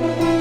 like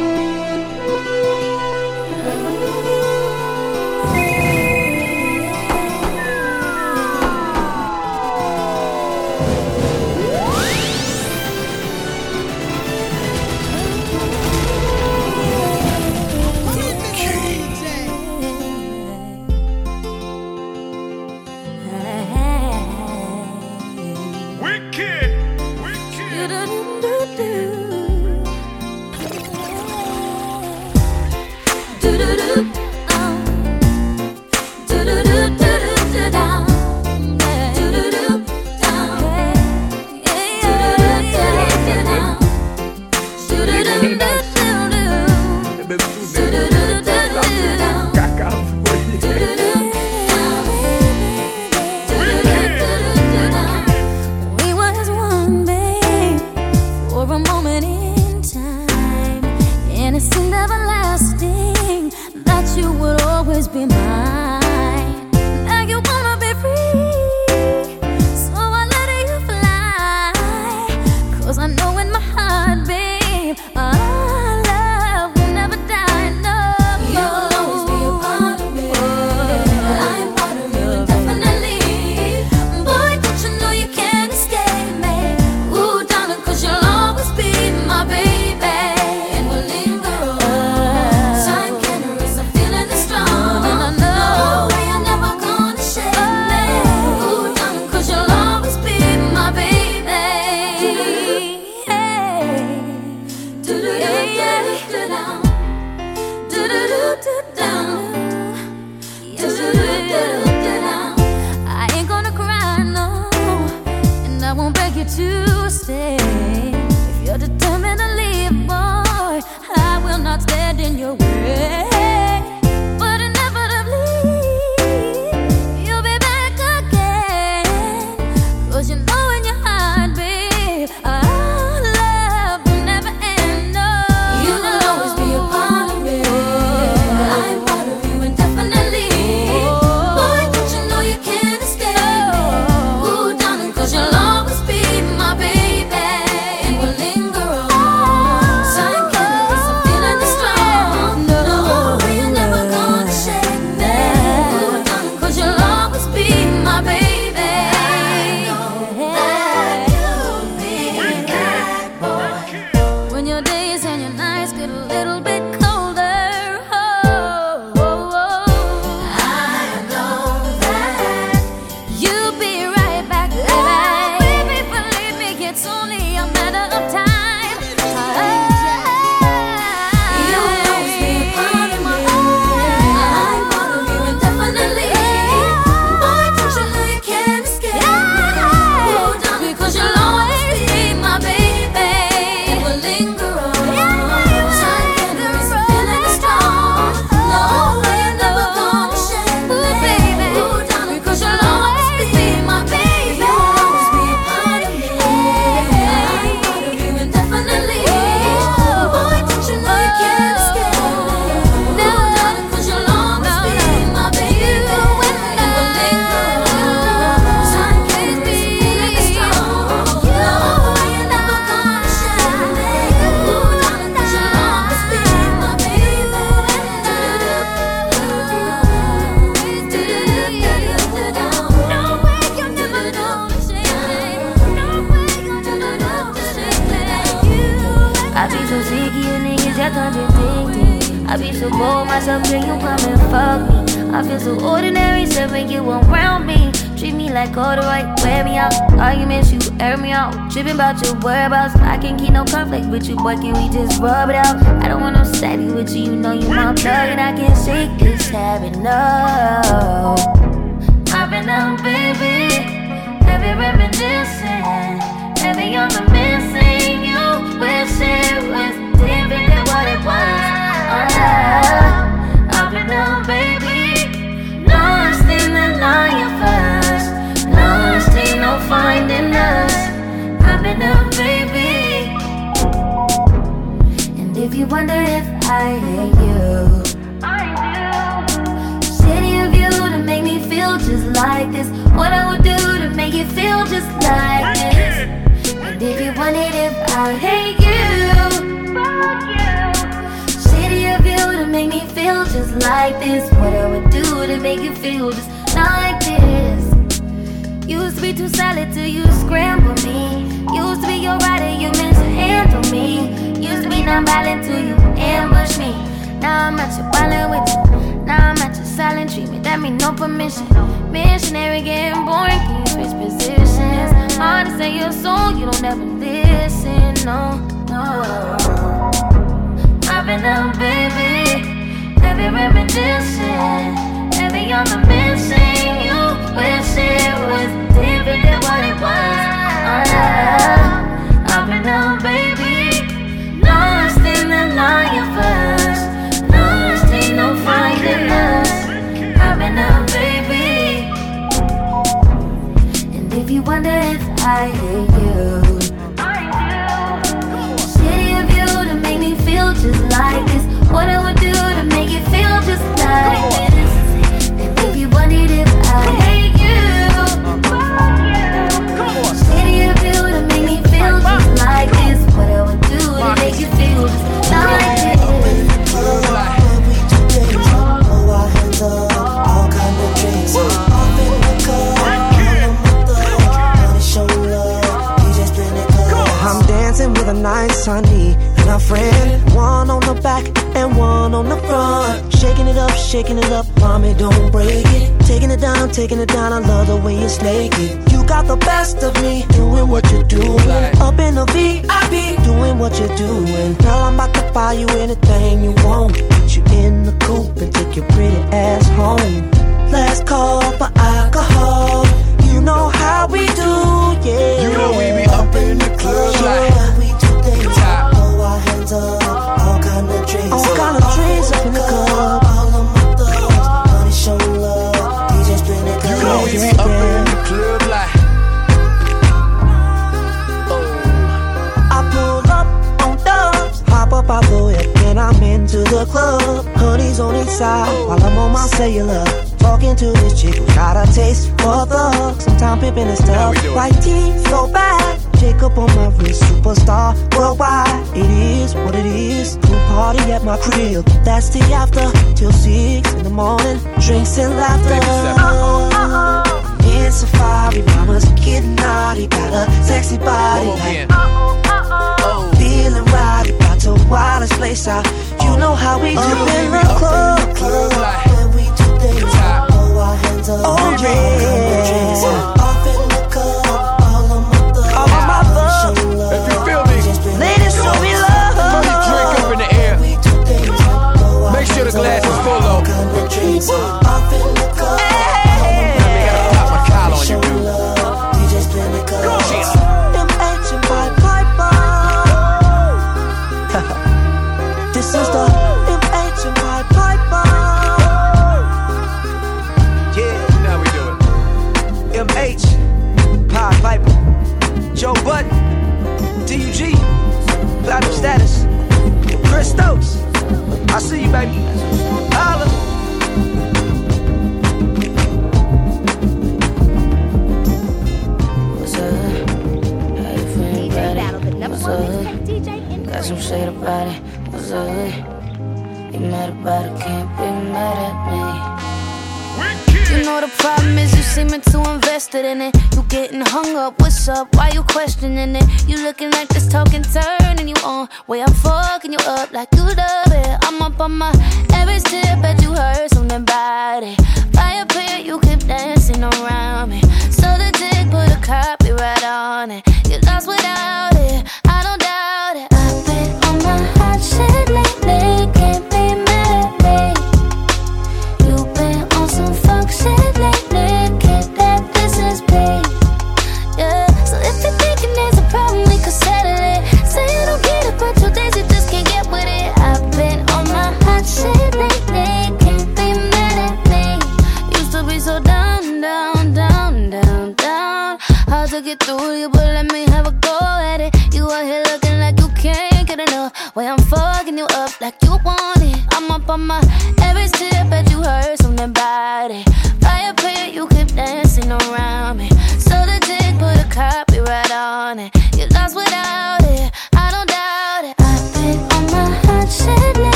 taking it down. I love the way it's naked. You got the best of me, doing what you're doing. Up in the VIP, doing what you're doing. girl, I'm about to buy you anything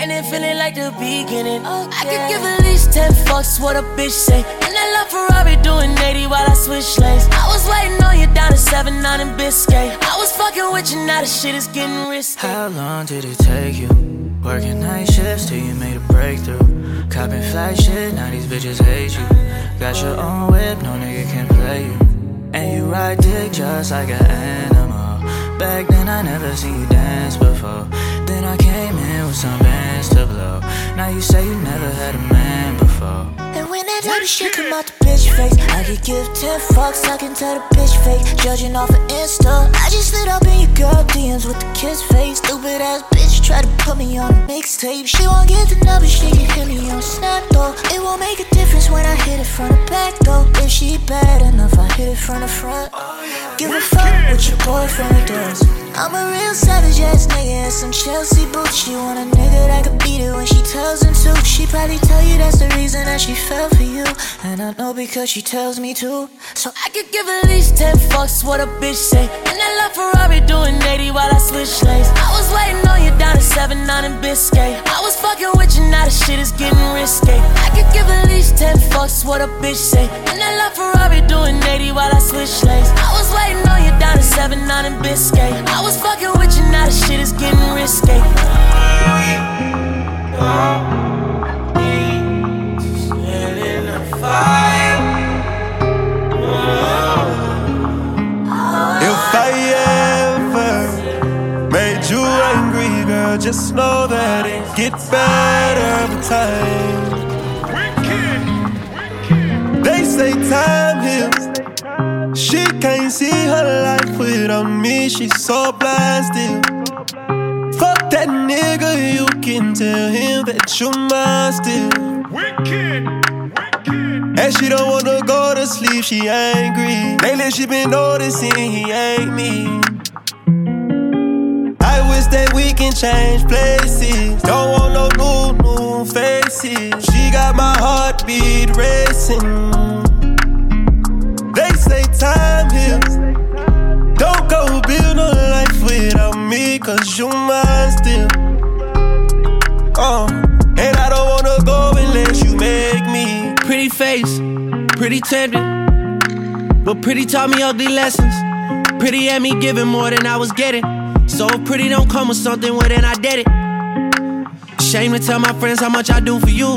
ending, feeling like the beginning. Oh, I could give at least 10 fucks what a bitch say. 10 fucks, I can tell the bitch fake. Judging off of Insta, I just lit up in your girl DMs with the kiss face. Stupid ass bitch try to put me on a mixtape. She won't get the number, she can hit me on Snap though. It won't make a difference when I hit it from the back though. If she bad enough, I hit it from the front. Give a fuck what your boyfriend does. I'm a real savage ass nigga and some Chelsea boots. She want a nigga that could beat it when she tells him to. She probably tell you that's the reason that she fell for you. And I know because she tells me to. So I could give at least 10 fucks what a bitch say. And I love Ferrari doing 80 while I switch lanes. I was waiting on you down to 7 9 in Biscayne. I was fucking with you, now the shit is getting risky. I could give at least 10 fucks what a bitch say. And I love Ferrari doing 80 while I switch lanes. I was waiting on you down to 7 9 in Biscayne. I was fucking with you, now the shit is getting risky. If I ever made you angry, girl, just know that it gets better with time. They say time heals. She can't see her life without me. She's so still. Fuck that nigga, you can tell him that you're mine still. And she don't wanna go to sleep, she angry. Lately she been noticing he ain't me. I wish that we can change places. Don't want no new, new faces. She got my heartbeat racing. Say time heals. Don't go build no life without me, cause you mine still. Uh, and I don't wanna go unless you make me. Pretty face, pretty tender. But pretty taught me ugly lessons. Pretty had me giving more than I was getting. So if pretty don't come with something, well then I did it. Shame to tell my friends how much I do for you.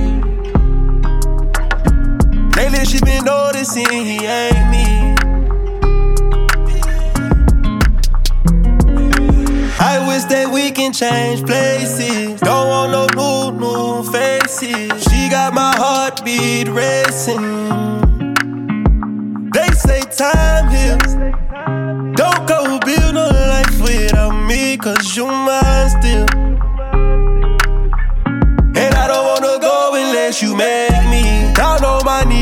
Lately she been noticing he ain't me. I wish that we can change places. Don't want no new, new faces. She got my heartbeat racing. They say time heals. Don't go build no life without me, cause you mine still. And I don't wanna go unless you. Down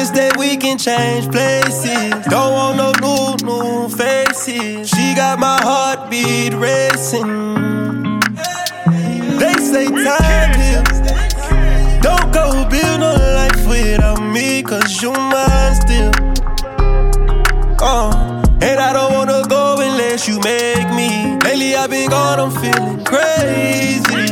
Wish that we can change places. Don't want no new, new faces. She got my heartbeat racing. They say time heals. Don't go build no life without me, cause you mine still. Uh, and I don't wanna go unless you make me. Lately I've been gone, I'm feeling crazy.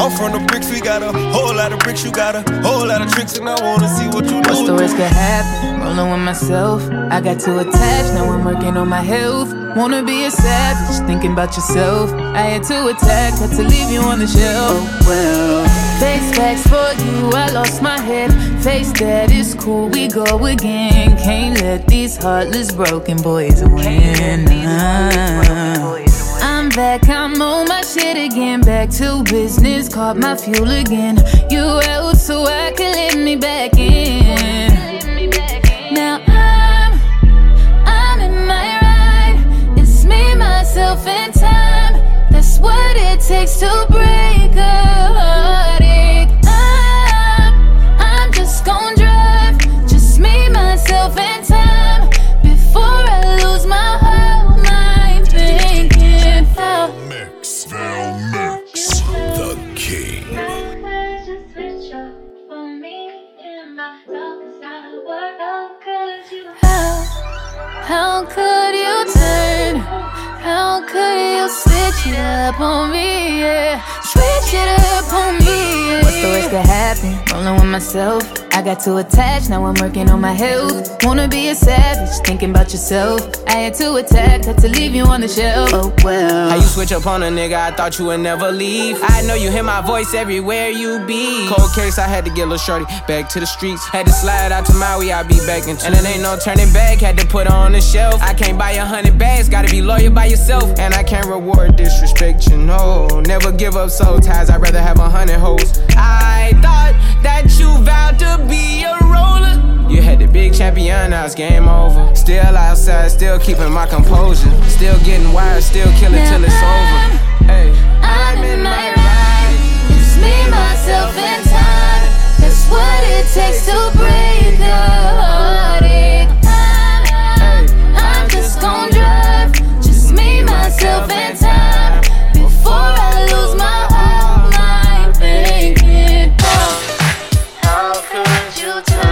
Yeah, I'm from the bricks, we got a whole lot of bricks, you got a whole lot of tricks, and I wanna see what you do. What's the worst could happen? Rolling with myself. I got too attached, now I'm working on my health. Wanna be a savage, thinking about yourself. I had to attack, had to leave you on the shelf. Oh well. Face facts for you, I lost my head. Face that is cool, we go again. Can't let these heartless broken boys win. Back, I'm on my shit again. Back to business, caught my fuel again. You out so I can let me back in. Now I'm, I'm in my ride. It's me, myself, and time. That's what it takes to break up on me? Yeah, switch it up on me. Yeah. What's the worst could happen? Rolling with myself. I got too attached, now I'm working on my health. Wanna be a savage, thinking about yourself. I had to attack, had to leave you on the shelf. Oh well. How you switch up on a nigga? I thought you would never leave. I know you hear my voice everywhere you be. Cold case, I had to get a little shorty back to the streets. Had to slide out to Maui, I be back in. And it ain't no turning back, had to put her on the shelf. I can't buy a hundred bags, gotta be loyal by yourself. And I can't reward disrespect, you know. Never give up soul ties, I'd rather have a hundred hoes. I thought that you vowed to be a roller. You had the big champion, now it's game over. Still outside, still keeping my composure. Still getting wired, still killing till it's over. Hey, I'm in my ride. It's me, myself, and time. That's what it takes to break a heartache. I'm, I'm just gon' drive. Just me, myself, and could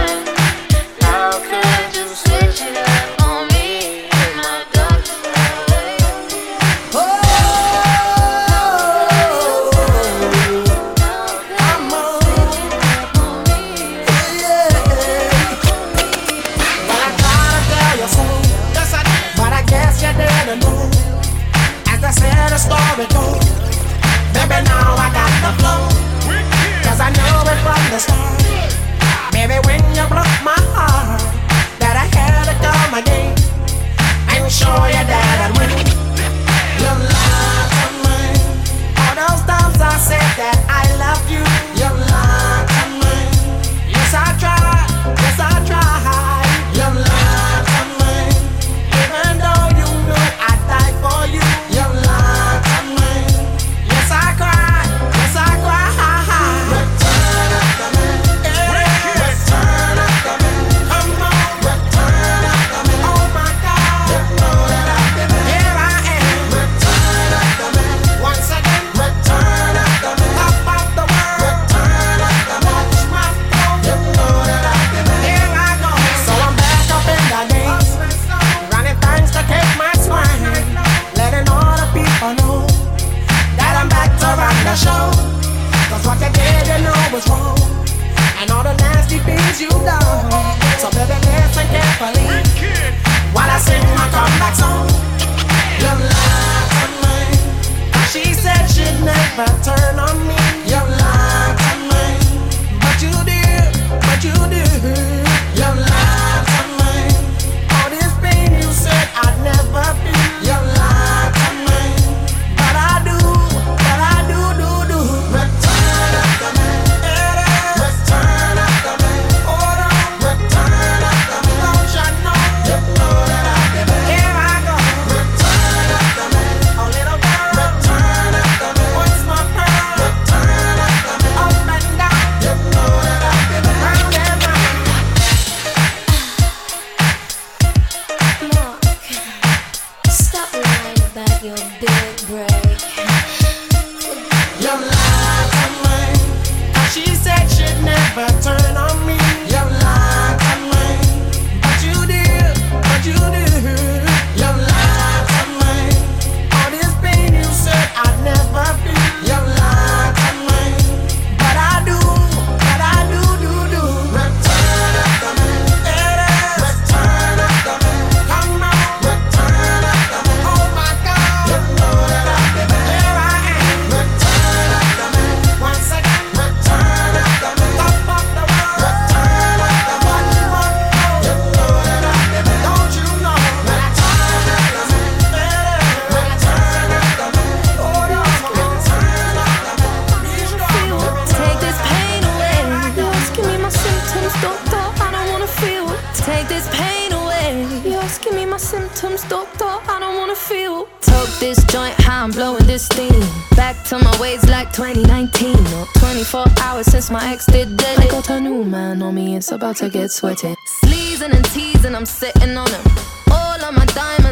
2019. Or 24 hours since my ex did dead. I got a new man on me, it's about to get sweaty. Sleezing and teasing, I'm sitting on him. All of my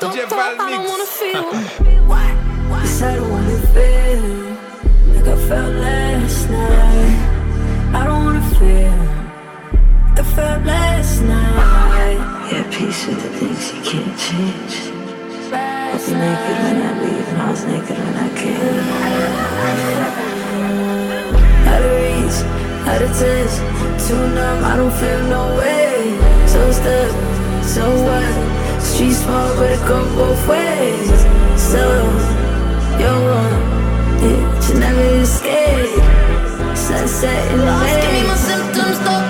symptoms, doctor. I don't wanna feel. Yes, I don't wanna feel like I felt last night. I don't wanna feel like I felt last night. Yeah, peace with the things you can't change. I was naked when I leave, and I was naked when I came. Out of reach, out of touch, too numb, I don't feel no way. So stuck, so what? Street small, but it go both ways. So, you're wrong, yeah, should never escape. Sunset in the Lost, give me my symptoms.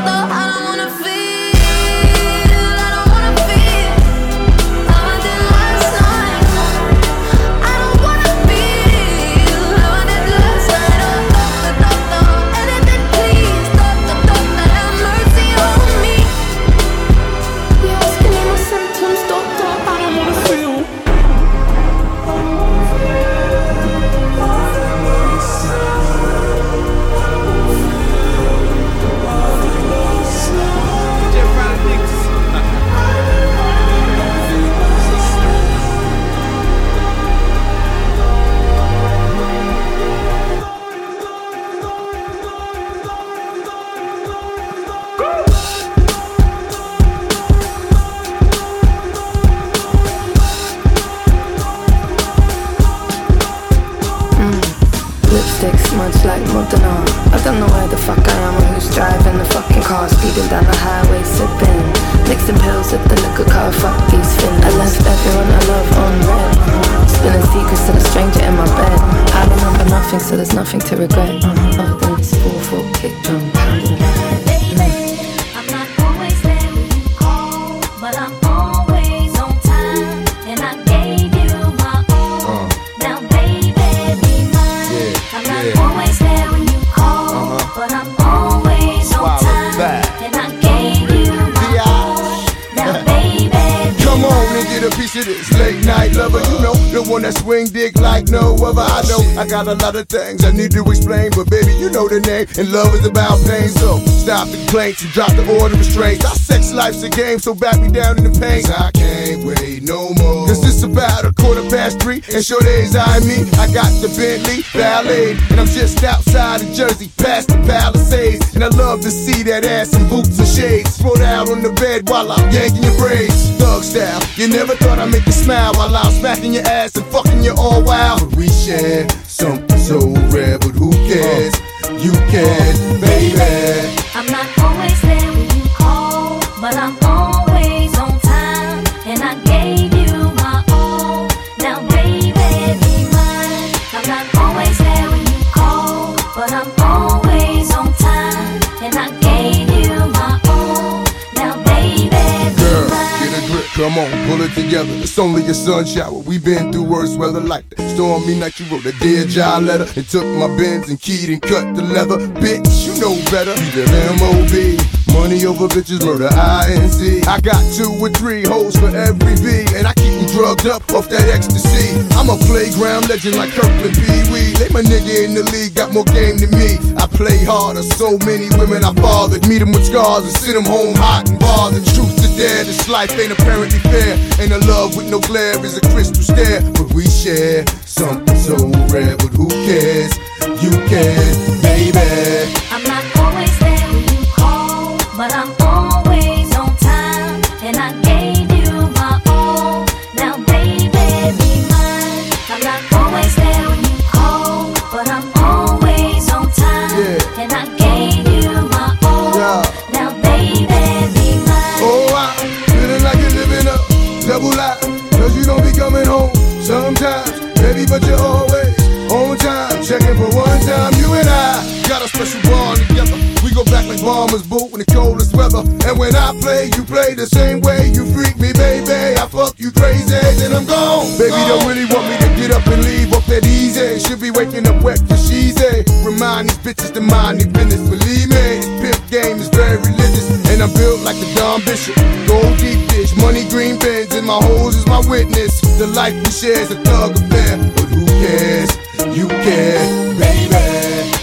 Got a lot of things I need to and love is about pain. So stop the complaints and drop the order of restraints. Our sex life's a game, so back me down in the pain. I can't wait no more. Cause it's about a quarter past three, and sure days I me. I got the Bentley Ballet, and I'm just outside of Jersey, past the Palisades. And I love to see that ass in boots and shades. Spread out on the bed while I'm yanking your braids. Thug style, you never thought I'd make you smile while I'm smacking your ass and fucking you all wild. But we share something so rare, but who cares? You can, baby. I'm not come on, pull it together. It's only a sun shower. We've been through worse weather like that. Stormy night, you wrote a dear job letter and took my bins and keyed and cut the leather. Bitch, you know better. Be the MOB. Money over bitches, murder INC. I got two or three hoes for every V, and I keep them drugged up off that ecstasy. I'm a playground legend like Kirkland Pee Wee. They my nigga in the league, got more game than me. I play harder, so many women I fathered. Meet them with scars and send them home hot and bothered. Truth to dare, this life ain't apparently fair. Ain't a love with no glare is a crystal stare. But we share something so rare, but who cares? You can, baby. I'm not always there when you call, but I'm like boot in the coldest weather. And when I play, you play the same way. You freak me, baby. I fuck you crazy, then I'm gone. Baby, don't really want me to get up and leave off that easy. Should be waking up wet for she's a. Remind these bitches to mind their business. Believe me, pimp game is very religious. And I'm built like the Don Bishop. Gold deep dish, money green bins, and my hoes is my witness. The life we share is a thug affair. But who cares? You care, baby.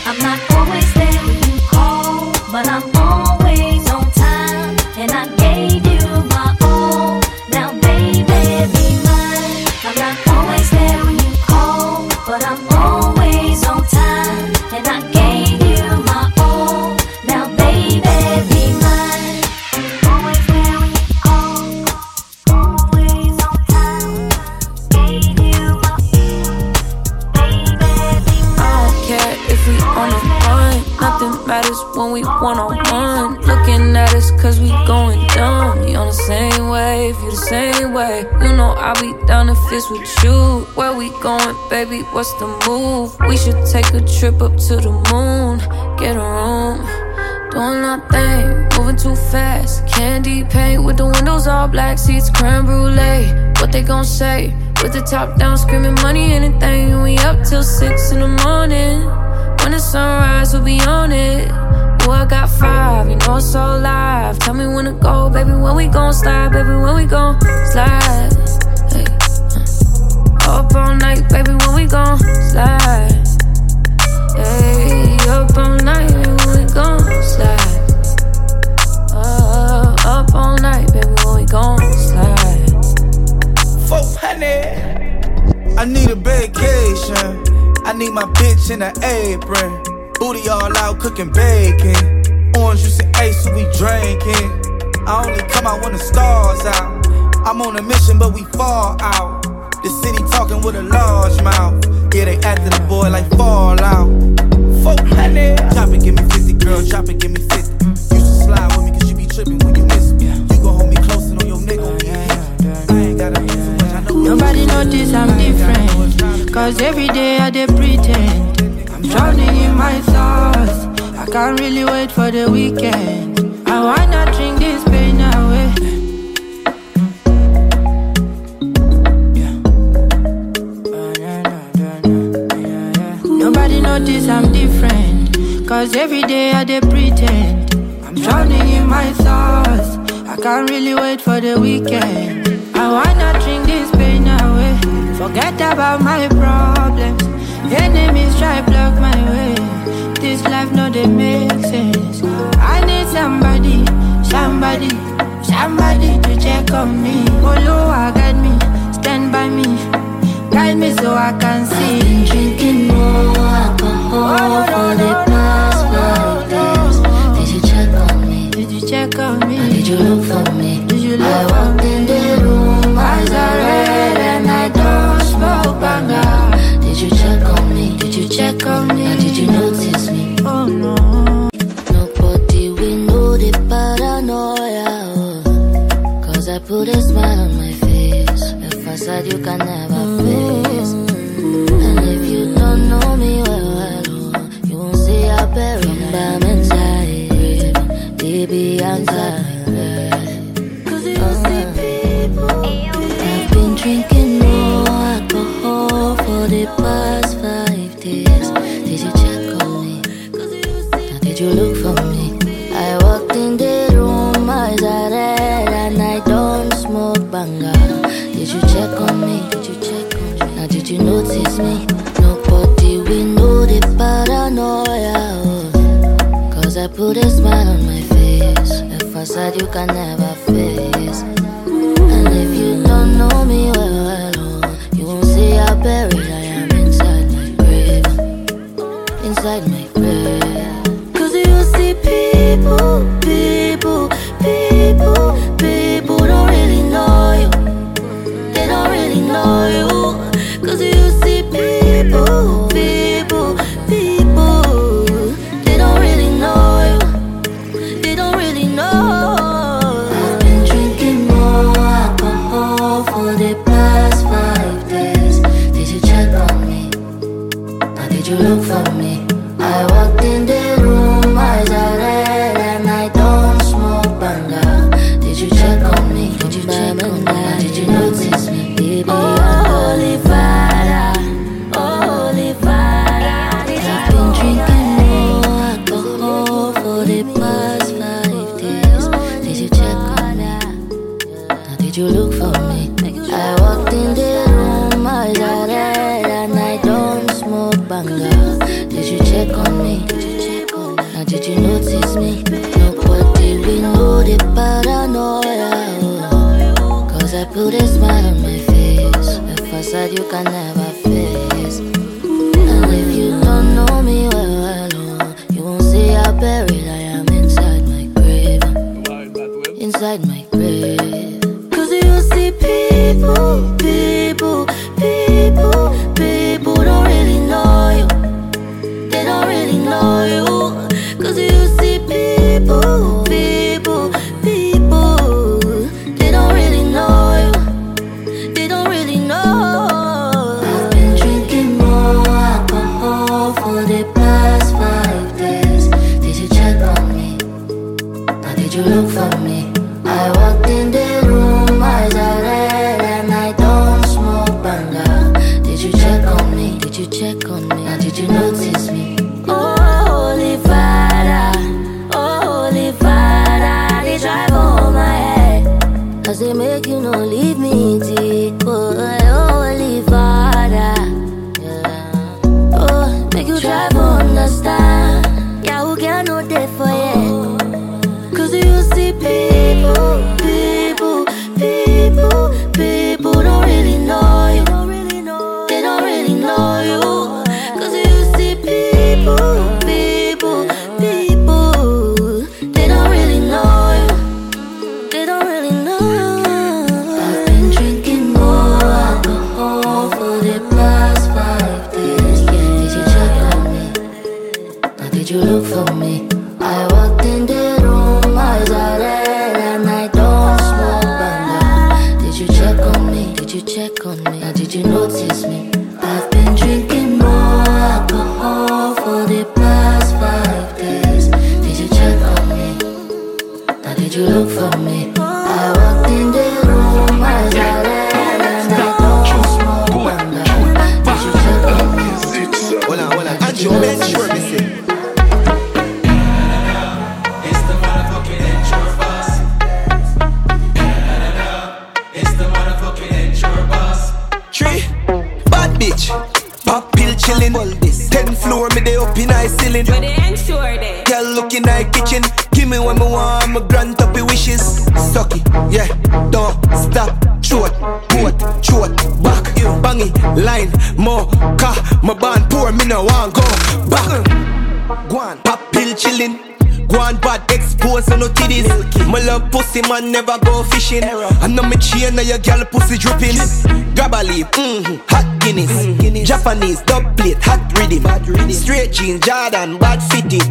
If with you. Where we going, baby? What's the move? We should take a trip up to the moon. Get a room. Doing our thing, moving too fast. Candy paint with the windows all black, seats creme brulee. What they gon' say? With the top down, screaming money, anything. We up till six in the morning. When the sunrise, we'll be on it. Oh, I got five, you know it's so live. Tell me when to go, baby. When we gon' slide, baby. When we gon' slide. Up all night, baby. When we gon' slide. Hey, up all night, baby. When we gon' slide. Uh, up all night, baby. When we gon' slide. 400. I need a vacation. I need my bitch in an apron. Booty all out cooking bacon. Orange juice and ace, so we drinking. I only come out when the stars out. I'm on a mission, but we fall out. The city talking with a large mouth. Yeah, they acting the boy like Fallout. 400. Drop it, give me 50, girl. Drop it, give me 50. You should slide with me, cause you be tripping when you miss me. You gon' hold me close and on your nigga. I ain't gotta be so much, I know. Nobody notice I'm different. Cause every day I dey pretend. I'm drowning in my thoughts. I can't really wait for the weekend. I wanna drink Cause every day I dey pretend. I'm drowning in my thoughts. I can't really wait for the weekend. I wanna drink this pain away. Forget about my problems. Enemies try block my way. This life no dey make sense. I need somebody, somebody Somebody to check on me. Follow, guide me, stand by me. Guide me so I can see. I've been drinking more alcohol oh, for the past five days. Did you check on me? Did you check on me? Did you look for me? you can never go fishing. I know me chain now your girl pussy dripping. Grab a leaf, mm-hmm, hot Guinness. Japanese, dub plate, hot rhythm. Straight jeans, Jordan, bad fitting.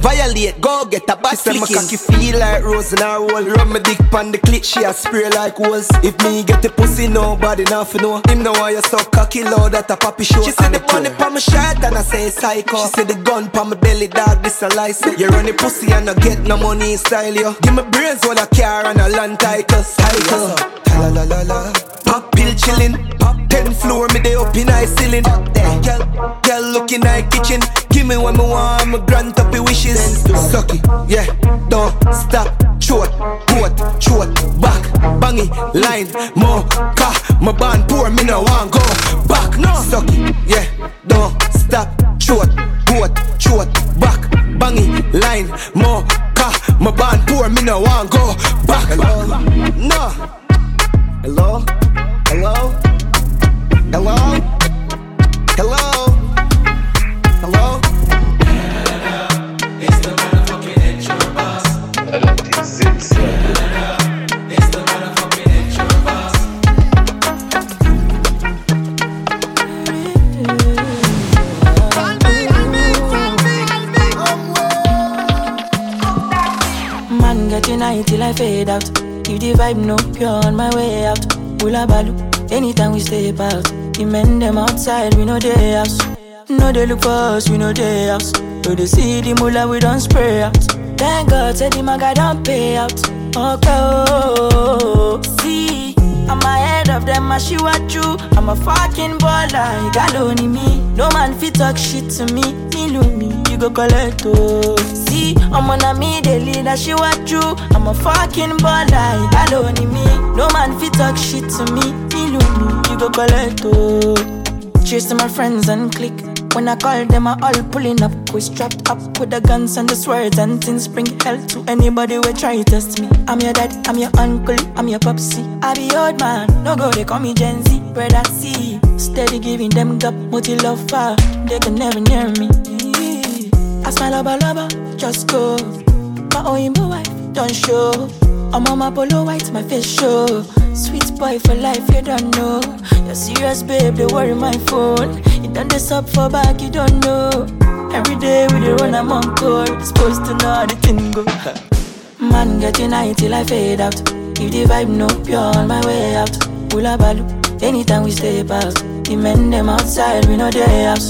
Violate, go get a bad flicking. cocky feel like rose in her roll. Rub my dick pon the clit, she a spray like holes If me get the pussy, nobody nothing know. Him know why you so cocky, low that a poppy show She said the bunny pon my shirt and I say psycho. She said the gun pon my belly, dog, this a license You run the pussy and I get no money style, yo. Give me brains on a car and a land title, cycle La la la la. Pop pill chillin' Floor, me they up in high ceiling. Girl, girl looking like kitchen. Give me what me want, me grant up your wishes. Suck it, yeah, don't stop. Short, port, short, back. Bangy, line, more, car My band poor, me no want go back. No. Suck it, yeah, don't stop. Short, port, short, back. Bangy, line, more, car My band poor, me no want go back. No. Hello? Hello? Hello? Hello? Hello? Till I fade out. If the vibe no pure on my way out. Hula balu, anytime we step out. The men them outside, we know they house. No they look for us, we know they house. No they see the mula, we don't spray out. Thank God, said the maga don't pay out. Okay, oh, see. I'm ahead of them, I she what you. I'm a fucking baller, you got me. No man fit talk shit to me. Me me, go collect oh. See, I'm on a me, the leader, she what you. I'm a fucking baller, got only me. No man fit talk shit to me. Me you go collect oh. To my friends and click. When I call them, I all pulling up. We strapped up with the guns and the swords and things. Bring hell to anybody who try to test me. I'm your dad, I'm your uncle, I'm your popsy. I be old man, no go, they call me Gen Z. Brother C, steady giving them gap, multi love. They can never near me. Smile lover, lover, just go. My Oyinbo wife, don't show. I'm on my polo white, my face show. Sweet boy for life, you don't know. You're serious, babe, they worry my phone. You done this up for back, you don't know. Every day we dey run, I'm on call. Supposed to know the thing go. Man getting high till I fade out. If the vibe no pure on my way out. Hula balu, anytime we stay out. The men them outside, we know they house.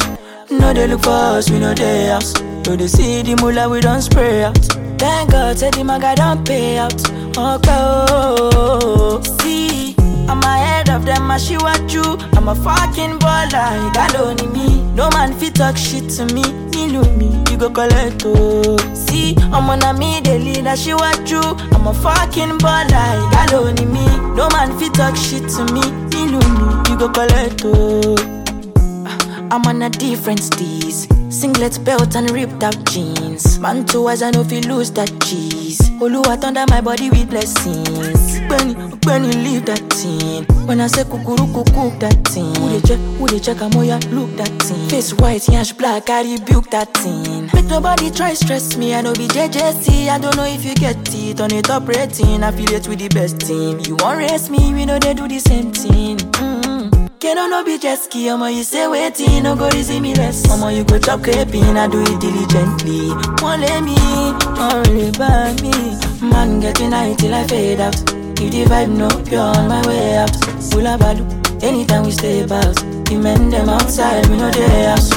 No they look for us, we know they house. No the city, mula, we don't spray out. Thank God, said the maga don't pay out. Okay, oh, see, I'm ahead of them, I she what you. I'm a fucking baller, you got only me. No man fit talk shit to me. Me know me, you go collect oh. See, I'm on a me, the leader, she what you. I'm a fucking baller, you got only me. No man fit talk shit to me. Me know me, you go collect oh. I'm on a different steez. Singlet belt and ripped out jeans. Man, two eyes, I know if you lose that cheese. Oluwa under my body with blessings. Benny, Benny, leave that thing. When I say kukuruku, cook that thing. Who check, who they check, Amoya, look that thing. Face white, yash black, I rebuke that thing. Make nobody try stress me, I know be JJC. I don't know if you get it on top rating. Affiliate with the best team. You won't race me, we know they do the same thing. Mm-hmm. Can I no be jet ski, omo you say waiting, no go easy me less. Omo you go chop crepin, I do it diligently. Won't let me, only by me. Man getting high till I fade out. If the vibe no pure on my way out. Hula balu, anytime we stay about. The men them outside, we know they house.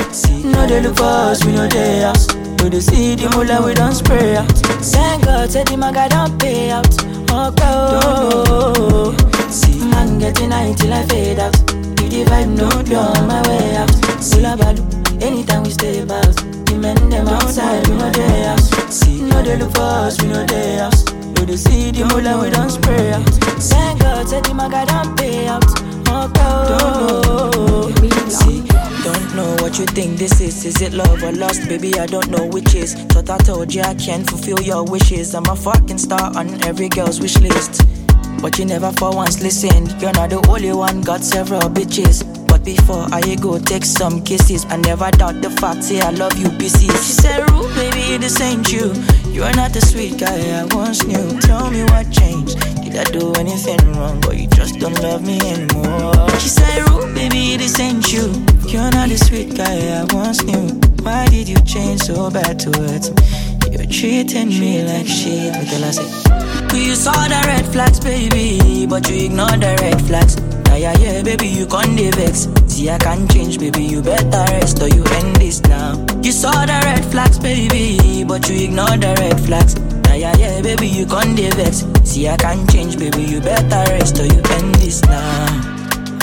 No they look for us, we know they house. No they see the mula, we don't spray out. Thank God, said the maga don't pay out. Oh, see, man getting high till I fade out. The vibe no on my way out. Hula balu, anytime we stay about. The men them outside, we know they house. See, no they look for us, we know they house. No they see the mula, we don't spray out. Thank God, said the maga don't pay out. Okay, oh, see, don't know what what you think this is. Is it love or lust? Baby, I don't know which is. Thought I told you I can't fulfill your wishes. I'm a fucking star on every girl's wish list. But you never for once listened. You're not the only one, got several bitches. But before I go take some kisses, I never doubt the fact, say I love you, pieces. She said, Rude, baby, this ain't you. You're not the sweet guy I once knew. Tell me what changed. Did I do anything wrong, or you just don't love me anymore? She said, Rude, baby, this ain't you. You're not the sweet guy I once knew. Why did you change so bad towards me? You're treating me like shit. Until I say, You saw the red flags, baby, but you ignored the red flags. Yeah, yeah, yeah, baby, you can't vex. See, I can't change, baby, you better rest or you end this now. You saw the red flags, baby, but you ignored the red flags. Yeah, yeah, yeah, baby, you can't vex. See, I can't change, baby, you better rest or you end this now.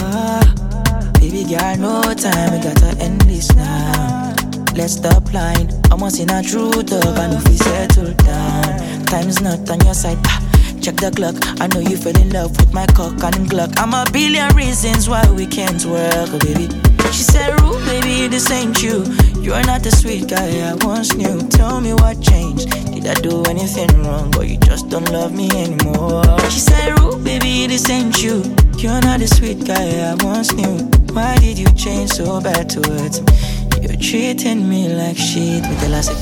Ah, baby, girl, no time, we gotta end this now. Let's stop lying. I'm in a true talk, I know we settle down. Time's not on your side. Ah, check the clock. I know you fell in love with my cock and Glock. I'm a billion reasons why we can't work, baby. She said, Rude, baby, this ain't you. You're not the sweet guy I once knew. Tell me what changed. Did I do anything wrong, or you just don't love me anymore? She said, Rude, baby, this ain't you. You're not the sweet guy I once knew. Why did you change so bad towards me? You're treating me like shit. with her, say,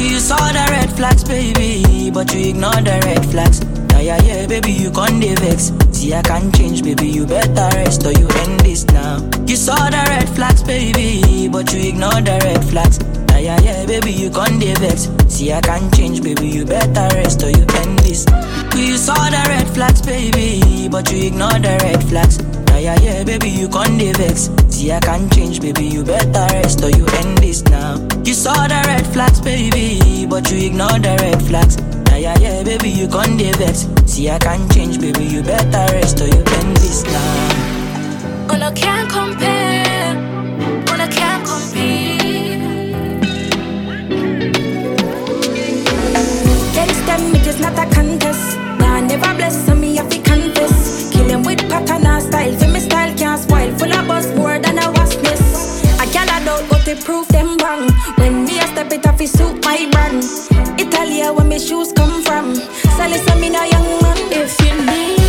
You saw the red flags, baby, but you ignored the red flags. Yeah, yeah, baby, you can't vex. See, I can't change, baby, you better rest or you end this now. You saw the red flags, baby, but you ignore the red flags. Yeah, yeah, yeah, baby, you can't vex. See, I can't change, baby, you better rest or you end this. You saw the red flags, baby, but you ignored the red flags. Yeah, yeah, yeah, baby, you can't vex. See, I can't change, baby, you better rest or you end this now. You saw the red flags, baby, but you ignore the red flags. Yeah, yeah, baby, you can't vex. See, I can't change, baby, you better rest or you end this now. Oh, no, can't compare. Oh, no, can't compete. Against them, it is not a contest. Nah, never bless me, I fi confess. Kill him with pattern to prove them wrong. When me a step it off, it suit my brand. Italia, where my shoes come from. So me no young man. If you need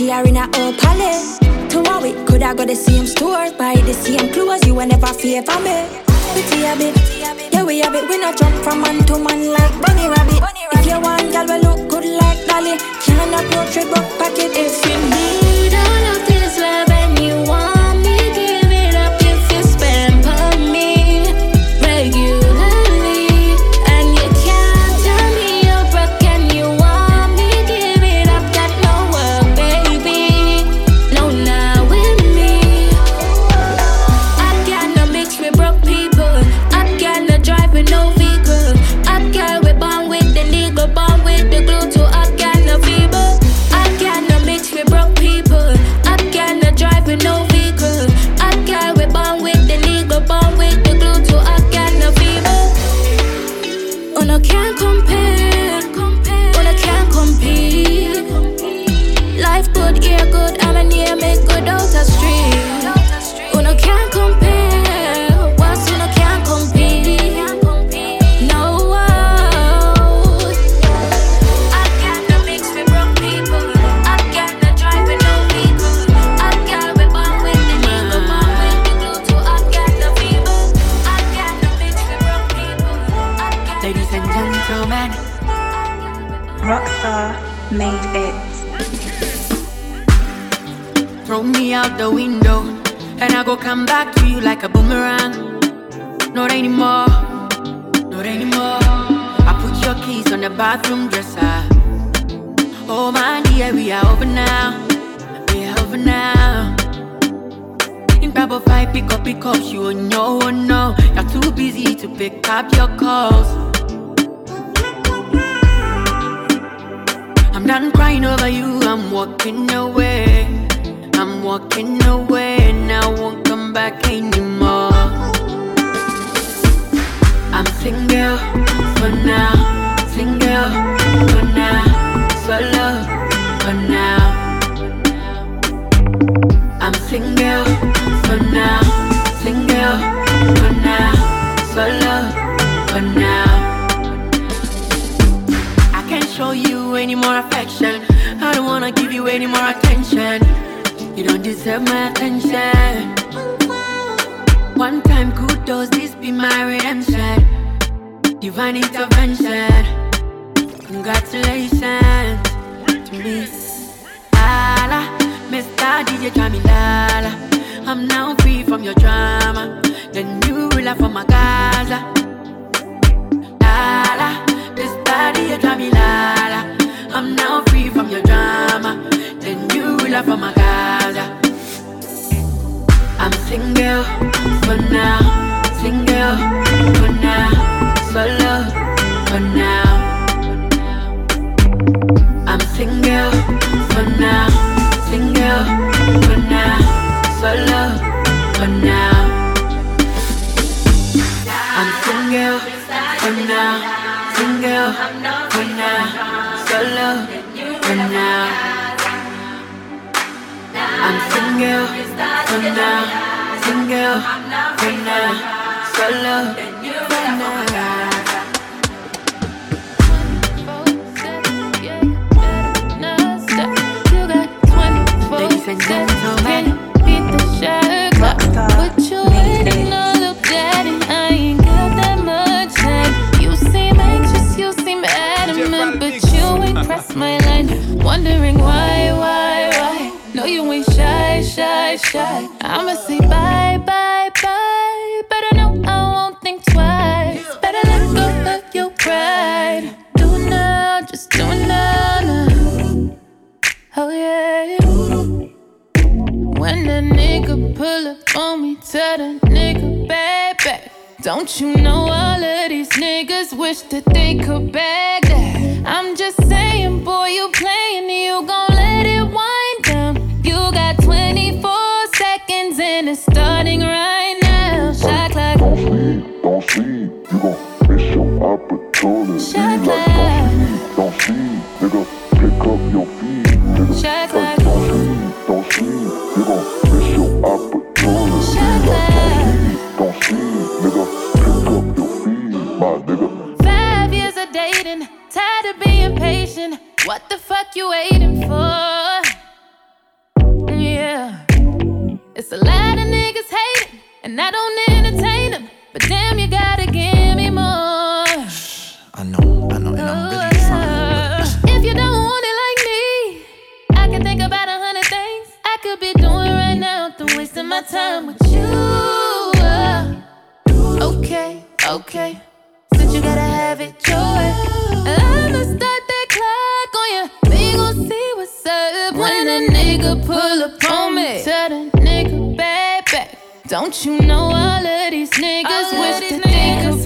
in are in a Opale. To a week, coulda go the same stores, buy the same clothes. You will never favor me. Pretty a bit, yeah we a bit. We not jump from man to man like bunny rabbit. If you want gal, we look good like Dolly. Can't approach with broke pocket if you Need the window, and I go come back to you like a boomerang. Not anymore, not anymore. I put your keys on the bathroom dresser. Oh my dear, we are over now. We are over now. In Bible 5, pick up, pick up, you know, oh no. You're too busy to pick up your calls. I'm done crying over you, I'm walking away. Walking away, and I won't come back anymore. I'm single for now, single for now, solo for now. I'm single for now, single for now, solo for now. I can't show you any more affection. I don't wanna give you any more attention. You don't deserve my attention. One time kudos, this be my redemption. Divine intervention. Congratulations to me. Lala, Mr. DJ Jamilala. I'm now free from your drama. The new ruler for my Gaza. Lala, Mr. DJ Jamilala. I'm now free from your drama. The new ruler for my Gaza. I'm single for now, single for now, solo for now. I'm single for now, single for now, solo for now. I'm single for now, single for now, solo for now. I'm single for now, single for now, solo for now. And gentlemen, beat the shirt. What you waiting on, look daddy? I ain't got that much time. You seem anxious, you seem adamant, but you ain't pressed my line. Wondering why, why? Shy. I'ma say bye, bye, bye. I know I won't think twice. Better let go of your pride. Do now, just do now. now. Oh yeah. When a nigga pull up on me, tell the nigga baby. Don't you know all of these niggas wish that they could bag that? I'm just saying, boy, you playing, opportunity. Shot like, don't sleep, don't sleep, nigga, pick up your feet, nigga. Shot Like, clock. don't sleep, don't sleep, you miss your opportunity. Like, don't sleep, don't sleep, nigga, pick up your feet, my nigga. Five years of dating, tired of being patient. What the fuck you waiting for? Yeah. It's a lot of niggas hating, and I don't entertain them. But damn, you gotta my time with you. Uh. Okay, okay. Since you gotta have it your way, I'ma start that clock on you. We gon' see what's up when a nigga pull up on me. Tell the nigga back back. Don't you know all of these niggas wish that they could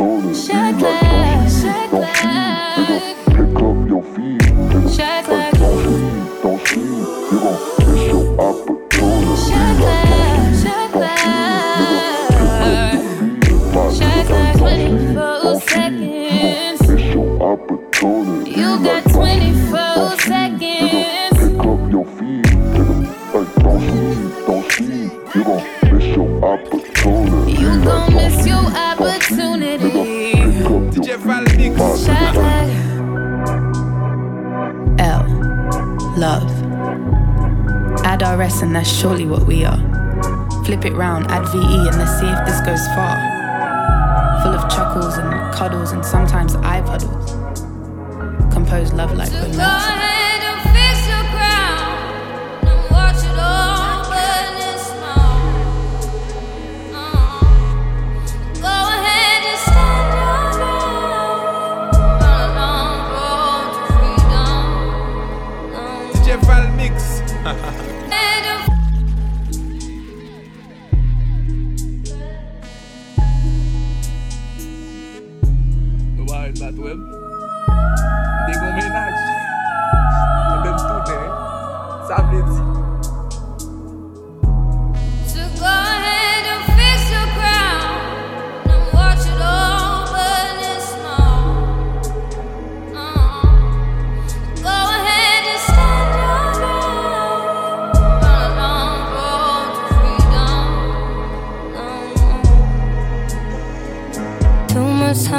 opportunity. Shot Like, don't sleep, don't sleep, nigga, pick up your feet, nigga. And that's surely what we are. Flip it round, add VE and let's see if this goes far. Full of chuckles and cuddles and sometimes eye puddles. impose love like we're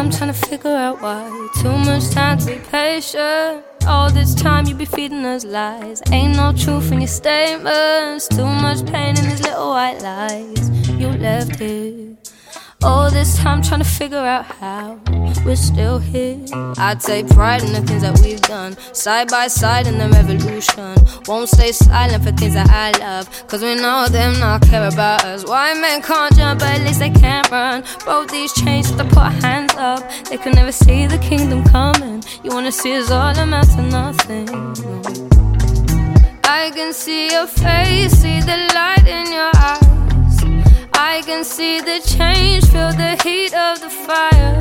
time trying to figure out why. Too much time to be patient. All this time you be feeding us lies. Ain't no truth in your statements. Too much pain in these little white lies. You left here. All this time trying to figure out how we're still here. I take pride in the things that we've done, side by side in the revolution. Won't stay silent for things that I love, cause we know them not care about us. White men can't jump, but at least they can't run. Broke these chains, they put our hands up. They could never see the kingdom coming. You wanna see us all amount to nothing. I can see your face, see the light in your eyes. I can see the change, feel the heat of the fire.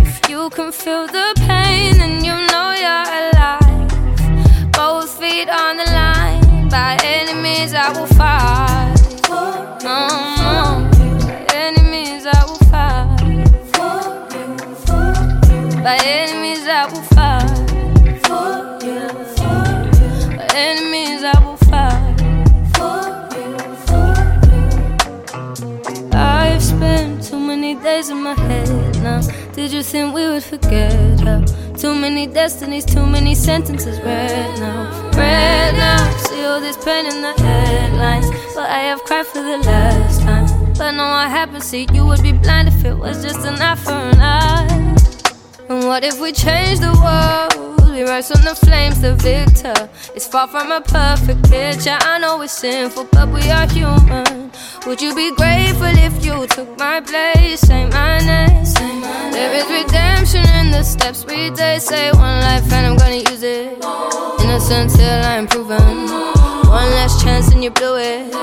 If you can feel the pain, then you know you're alive. Both feet on the line, by enemies I will fight. No, no, by enemies I will fight. By enemies I will fight. In my head now. Did you think we would forget how? Too many destinies, too many sentences read now. Read now. See all this pain in the headlines. But I have cried for the last time. But no, I haven't seen you would be blind if it was just an eye for an eye. And what if we change the world? We rise from the flames, the victor. It's far from a perfect picture. I know it's sinful, but we are human. Would you be grateful if you took my place? Say my name. There is redemption in the steps we take. Say one life and I'm gonna use it. Innocent till I'm proven. One last chance and you blew it.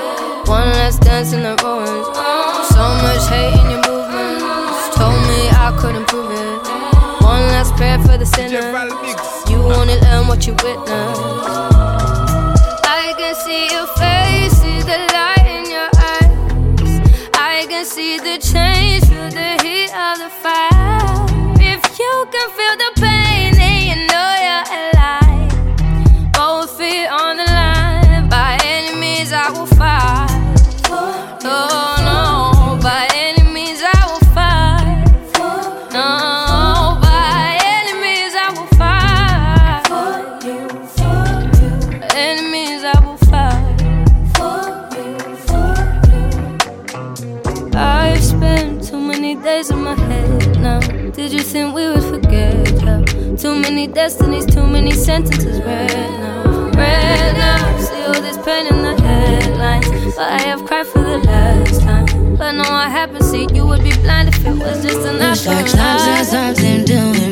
One last dance in the ruins. So much hate in your movements. Told me I couldn't prove it. One last prayer for the sinner. Wanna learn what you witnessed. I can see your face, see the light in your eyes. I can see the change, feel the heat of the fire. If you can feel the Think we would forget how? Too many destinies, too many sentences read now. Read now. See all this pain in the headlines. But I have cried for the last time. But no, I haven't seen you would be blind if it was just an It's like something, something doing me bottle,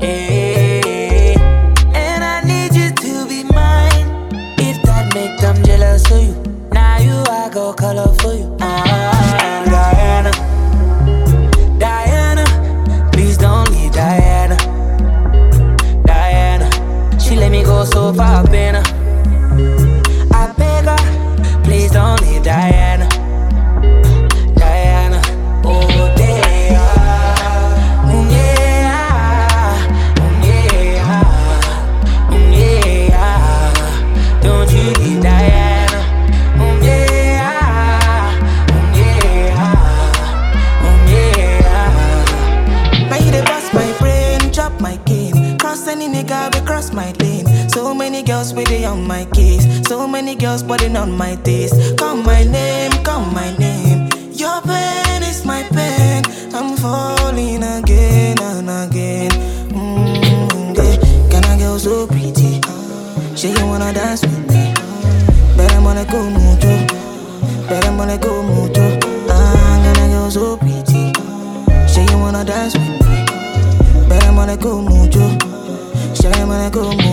Yeah. girls putting on my taste. Call my name, call my name. Your pain is my pain. I'm falling again and again. Mm-hmm. Can I girl so pretty? She wanna dance with me. Better money go mucho. Better money go mucho. Ah, can I girl so pretty? She wanna dance with me. Better money go mucho. She wanna go mucho.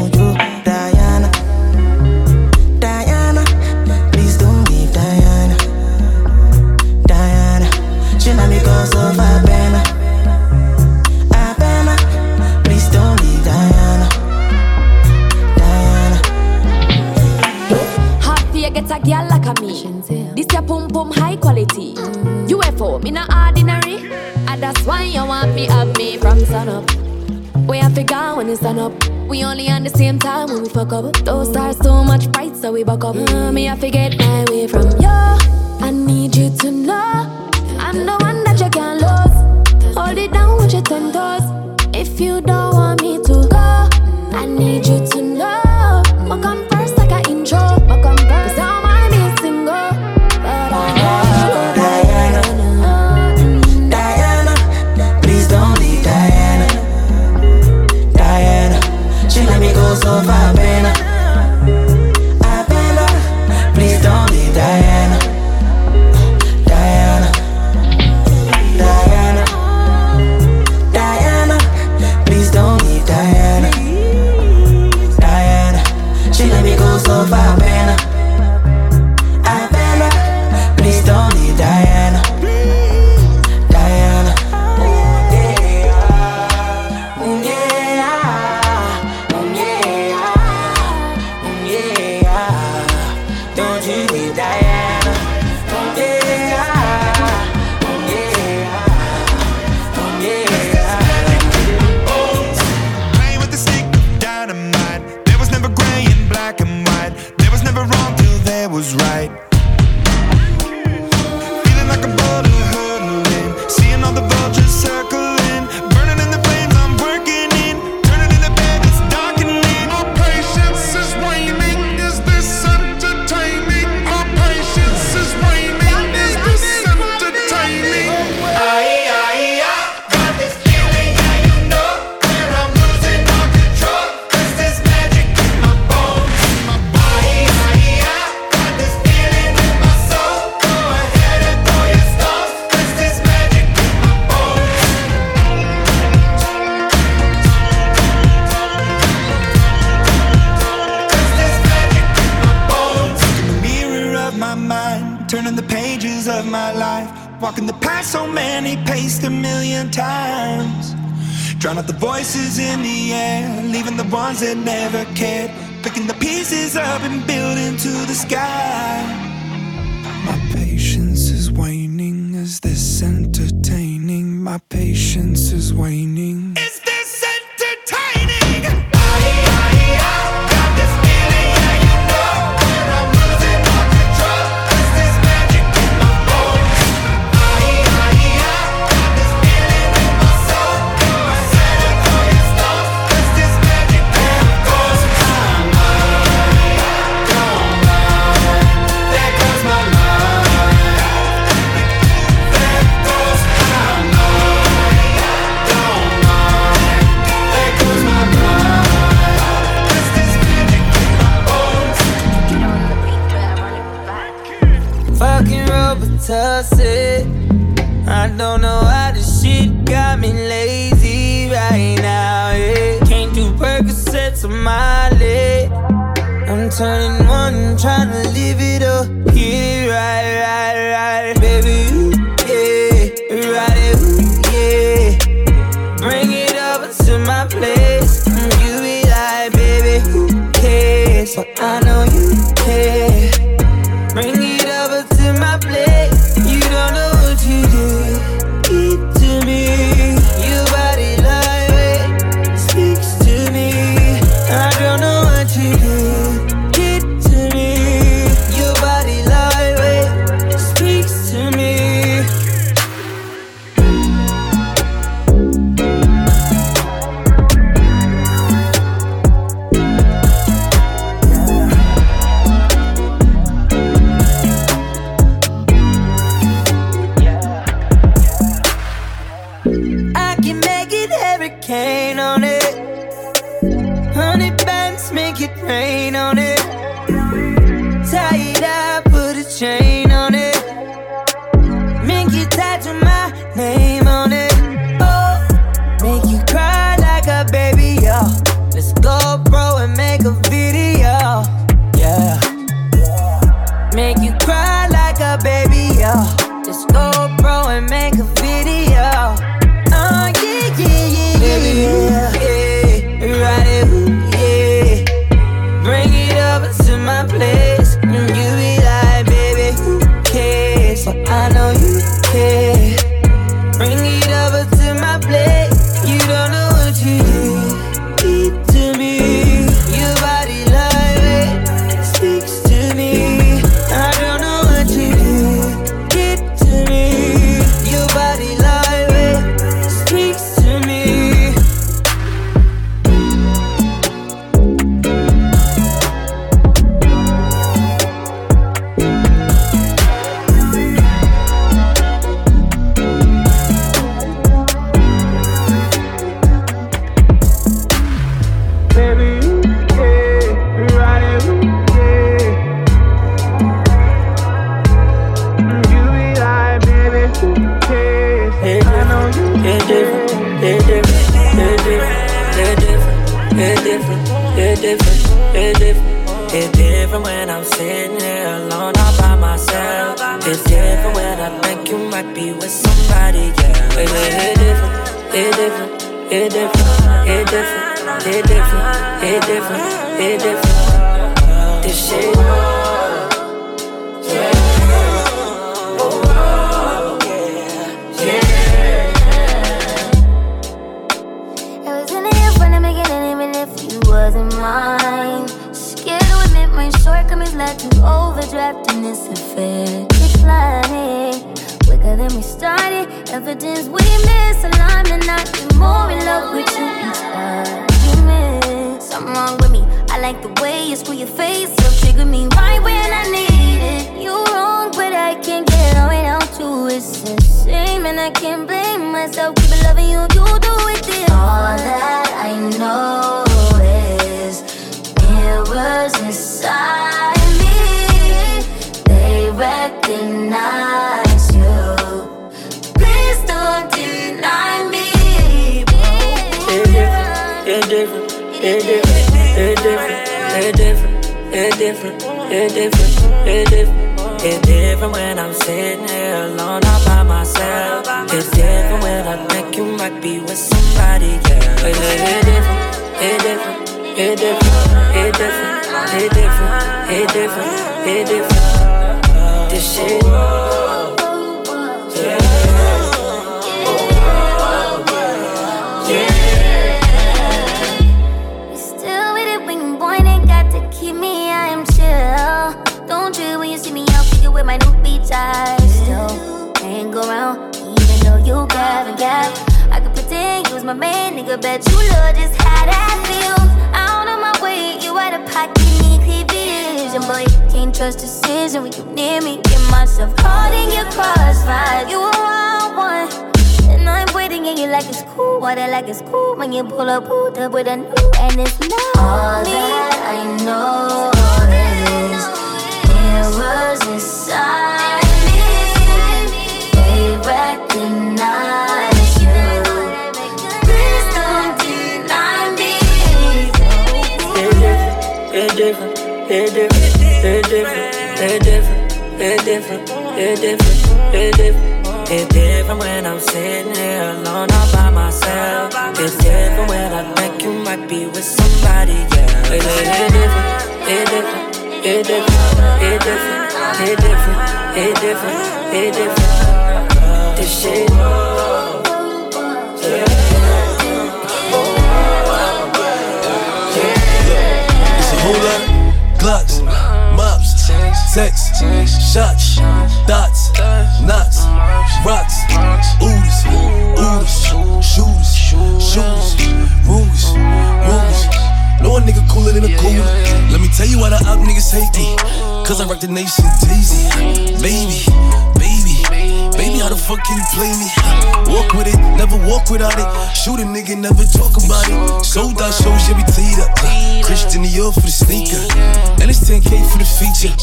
Me not ordinary, and that's why you want me up me from sun up. We have to go when it's sun up. We only on the same time when we fuck up. Those stars so much bright, so we buck up. Mm, me I forget my way from you. I need you to know I'm the one. was right. With my new beach. Still hang around, even though you gab and gab. I could pretend you was my man, nigga. Bet you love just how that feels. Out of my way, you out of pocket, need clear vision, boy. Can't trust decision when you near me. Get myself caught in your crossfire. You a wild one. And I'm waiting and you like it's cool, water like it's cool when you pull up, pulled up with a new and it's not all that I know might be with somebody, yeah. It's different, it's different, different, different, different, different, different. This shit. It's a whole lot of Glocks, mops, sex, shots, dots, knots, rocks, oodles, oodles, shooters, shooters, rumors, rumors. No one nigga cooler than a cooler. Let me tell you why the op niggas hate me. Cause I rock the nation Daisy. Baby, baby, baby, how the fuck can you play me? Walk with it, never walk without it. Shoot a nigga, never talk about it. Sold out shows, yeah, we teed up. Christian Dior for the sneaker. And it's 10K for the feature.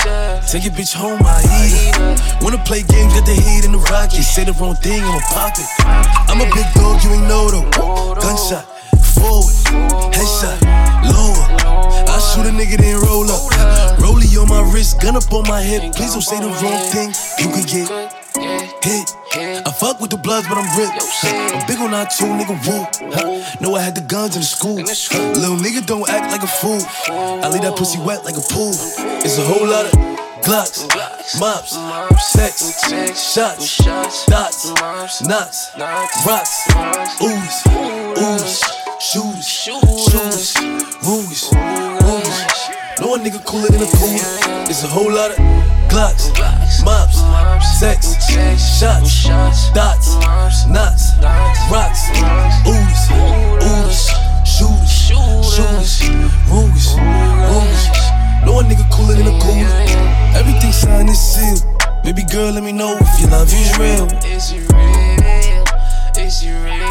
Take your bitch home, I eat her. Wanna play games, got the heat in the rocket. Say the wrong thing, I'ma pop it. I'm a big dog, you ain't know though. Gunshot, forward, headshot, lower. I shoot a nigga, then roll up. Rollie on my wrist, gun up on my hip. Please don't say the wrong thing. You can get hit. I fuck with the bloods, but I'm ripped. I'm big on that too, nigga. Woo. Know I had the guns in the school. Little nigga don't act like a fool. I leave that pussy wet like a pool. It's a whole lot of Glocks, mops, sex, shots, dots, knots, rocks, ooze, ooze, shooters, shooters, Rugers, Rugers. No one nigga cooler than a cooler. It's a whole lot of Glocks, mops, sex, shots, dots, knots, rocks, ooze, ooze, shooters, shooters, Rugers, Rugers. No one nigga cooler than a cooler. Everything signed and sealed. Baby girl, let me know if your love is real. Is it real? Is it real?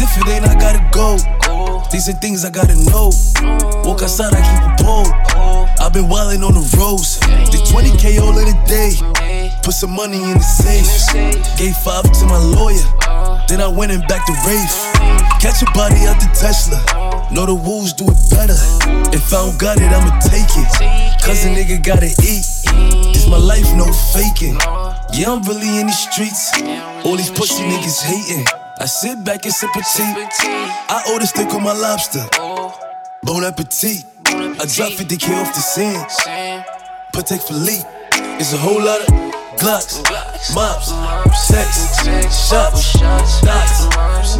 If it ain't, I gotta go. These are things I gotta know. Walk outside, I keep a pole. I've been wildin' on the roads. Did 20k all in a day. Put some money in the safe. Gave five to my lawyer. Then I went and back to Rafe. Catch a body out the Tesla. Know the wolves do it better. If I don't got it, I'ma take it. Cause a nigga gotta eat. This my life, no faking. Yeah, I'm really in these streets. All these pussy niggas hating. I sit back and sip a tea. I order steak on my lobster. Bon appetit. I drop 50k off the scene. Patek Philippe. It's a whole lot of Glocks, mops, sex, shots, dots,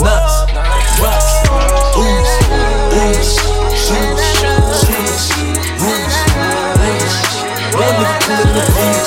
knots, rocks, ooze, ooze, shoes, shoes, rooms, rooms. One nigga cooler than the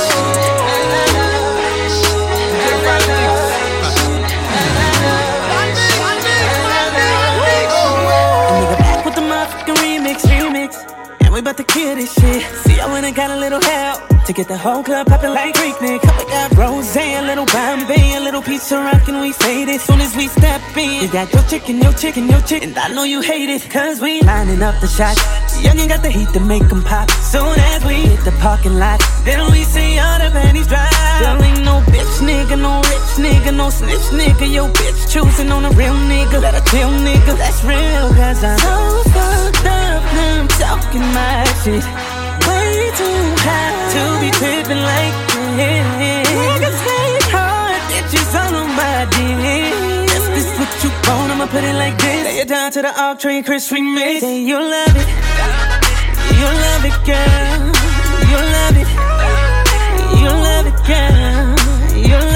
about kill this shit. See, I went and got a little help to get the whole club poppin' like Freaknik. We got Rose, a little Bombay, a little piece of rock, and we fade it soon as we step in. You got your chicken, your chicken, your chicken, and I know you hate it. Cause we lining up the shots. Youngin' got the heat to make 'em pop. Soon as we hit the parking lot, then we see all the panties dry. There ain't no bitch nigga, no rich nigga, no snitch nigga. Yo, bitch choosing on a real nigga. Let a chill nigga, that's real. Cause I'm so fucked up, now I'm talking my shit. Way too high to be tripping like this. Niggas hate hard, bitches all on my dick. If this what you want, I'ma put it like this. Lay it down to the off train, Chris remix. Say you love it, you love it, girl. You love it, you love it, girl. You love it,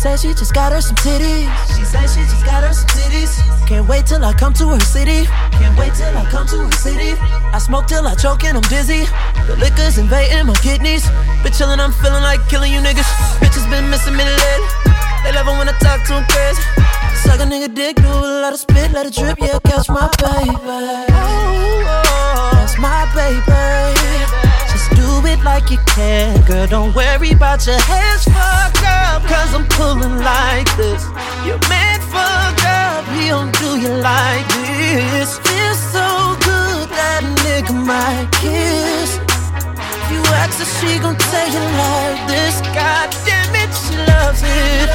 said she just got her some titties. She said she just got her some titties. Can't wait till I come to her city. Can't wait till I come to her city. I smoke till I choke and I'm dizzy. The liquor's invading my kidneys. Been chillin', I'm feeling like killing you niggas. Bitches been missing me lately. They love it when I talk to them crazy. Suck a nigga dick, do a lot of spit, let it drip, yeah, catch my baby. Oh, That's my baby. It like you can, girl. Don't worry about your hands, fuck up, cause I'm pulling like this. You're meant for God, we don't do you like this. Feels so good that nigga might kiss. If you ask her, she gon' tell you like this. God damn it, she loves it.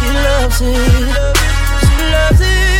She loves it. She loves it.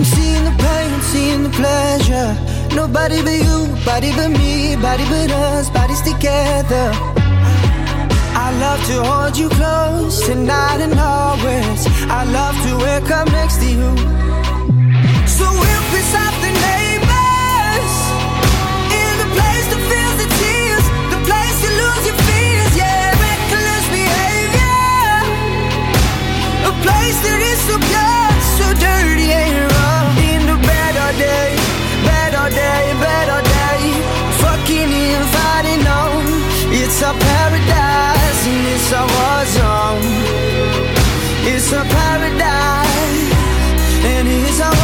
I'm seeing the pain, seeing the pleasure. Nobody but you, body but me, body but us, bodies together. I love to hold you close tonight and always. I love to wake up next to you. So we'll piss off the neighbors in the place that feels the tears, the place you lose your fears, yeah. Reckless behavior, a place that is so pure, so dirty and better day, better day, better day. Fucking inviting on. It's a paradise and it's a war zone. It's a paradise and it's a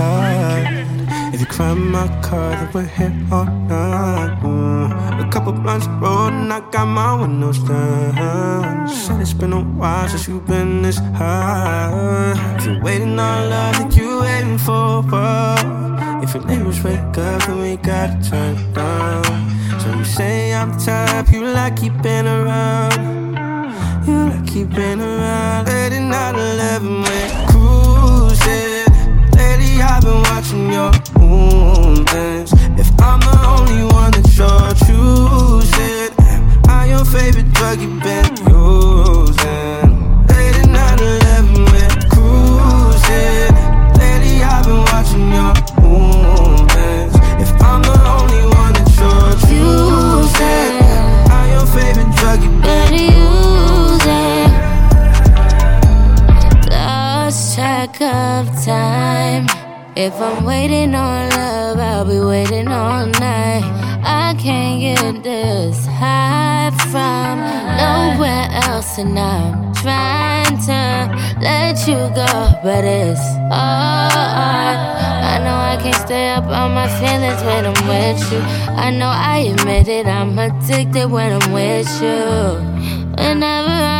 If you climb my car, then we're here all night. Mm. A couple blunts rolled and I got my windows down. Said it's been a while since you've been this high. If you're waiting on love, that you waiting for what? If your neighbors wake up, then we gotta turn it down. So you say I'm the type you like keeping around. You like keeping around late at night, 11 we're cruising. Lately, I've been watching your movements. If I'm the only one that you're choosing, am I your favorite drug you've been using? Late at night, 11 we're cruising. Lately, I've been watching your movements. If I'm the only one that you're choosing, am I your favorite drug you've been using? Lost track of time. If I'm waiting on love, I'll be waiting all night. I can't get this high from nowhere else, and I'm trying to let you go, but it's hard. I know I can't stay up on my feelings when I'm with you. I know I admit it, I'm addicted when I'm with you. Whenever I'm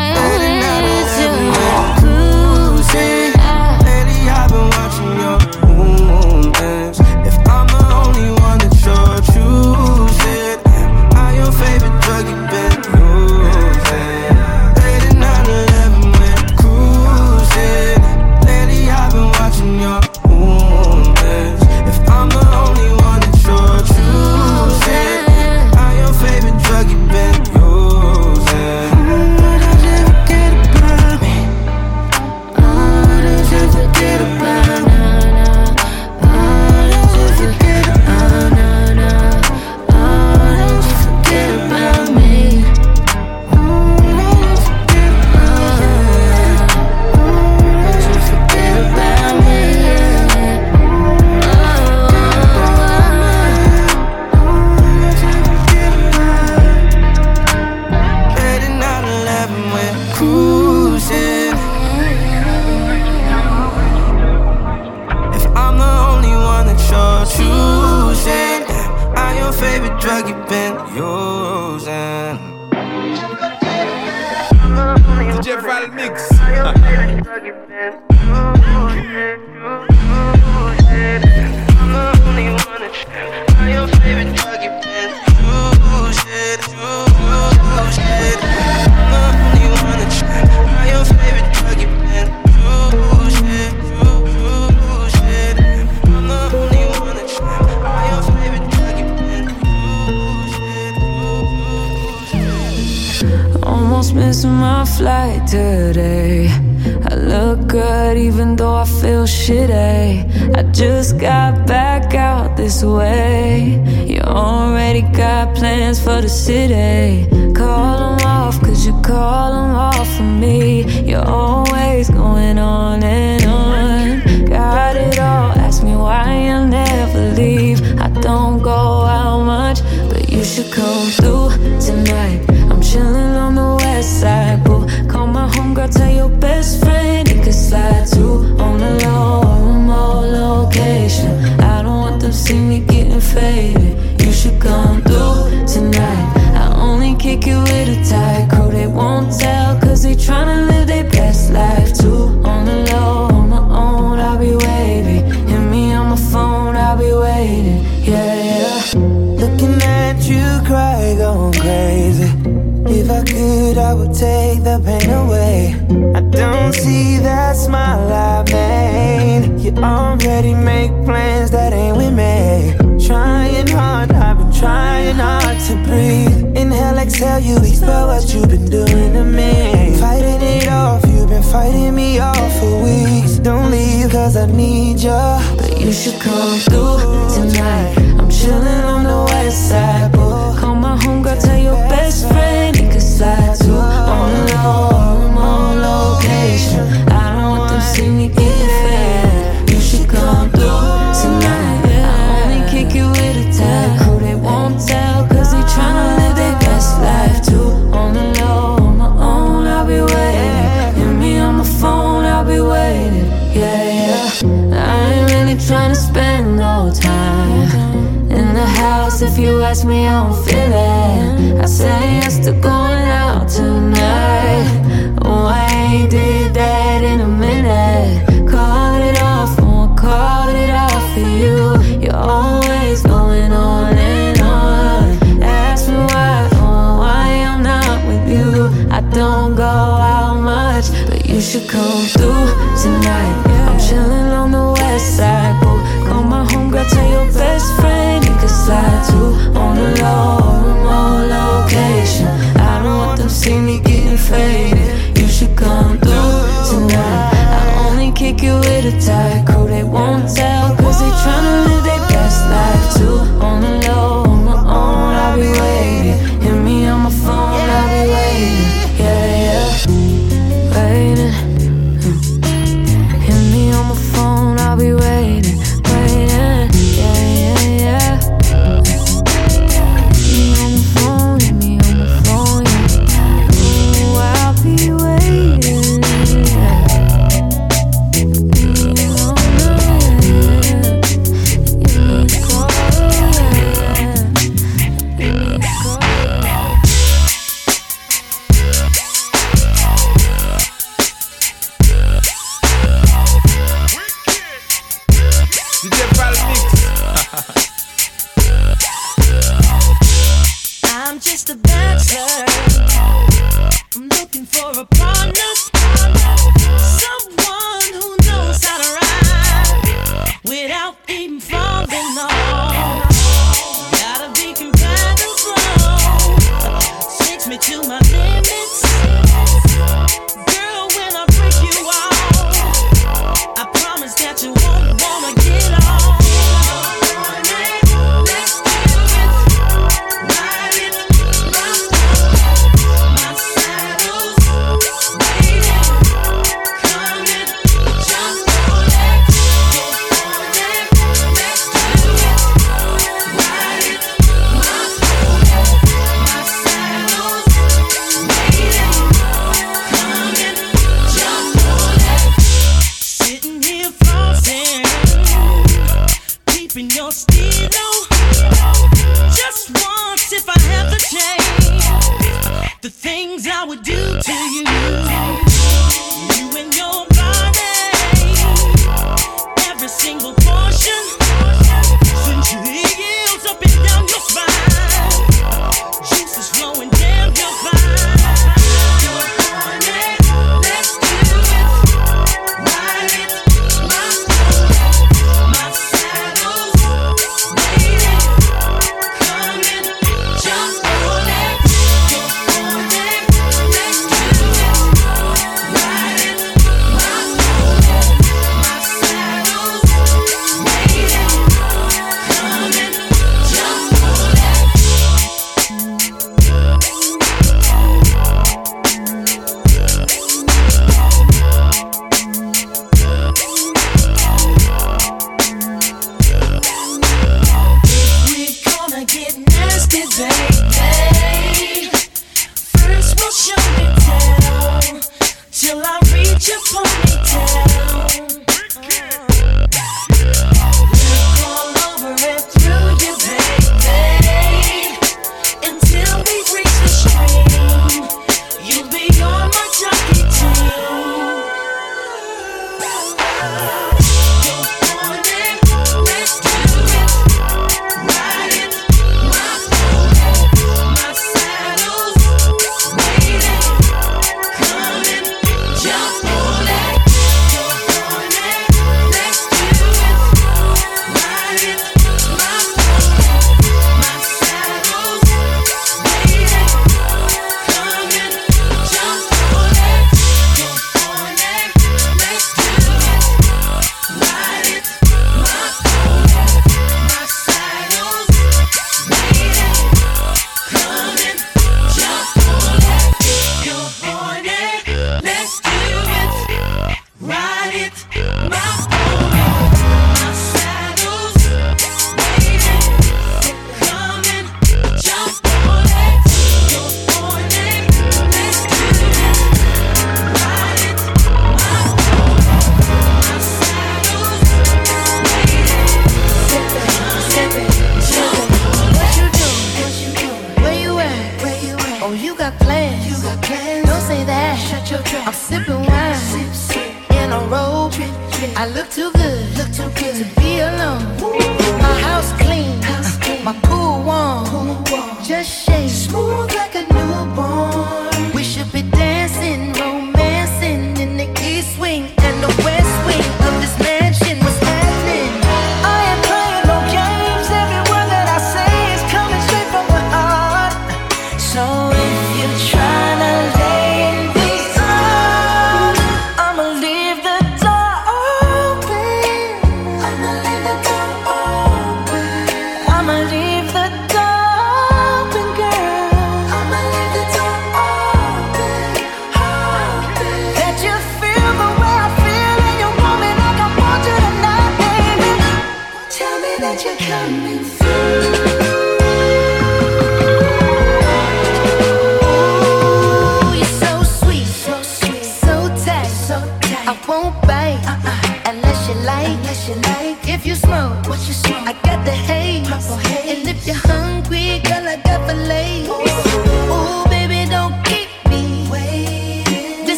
need ya, but you should come through tonight. I'm chillin' on the west side, boy. Call my homegirl, tell your best friend he could slide too on the low. ask me how I'm feeling. I say yes to going out tonight. Why did that in a minute. Call it off, oh, won't call it off for you. You're always going on and on. Ask me why, oh, why I'm not with you. I don't go out much, but you should come through tonight. Your remote location. I don't want them see me getting faded. You should come through tonight. I only kick you with a tight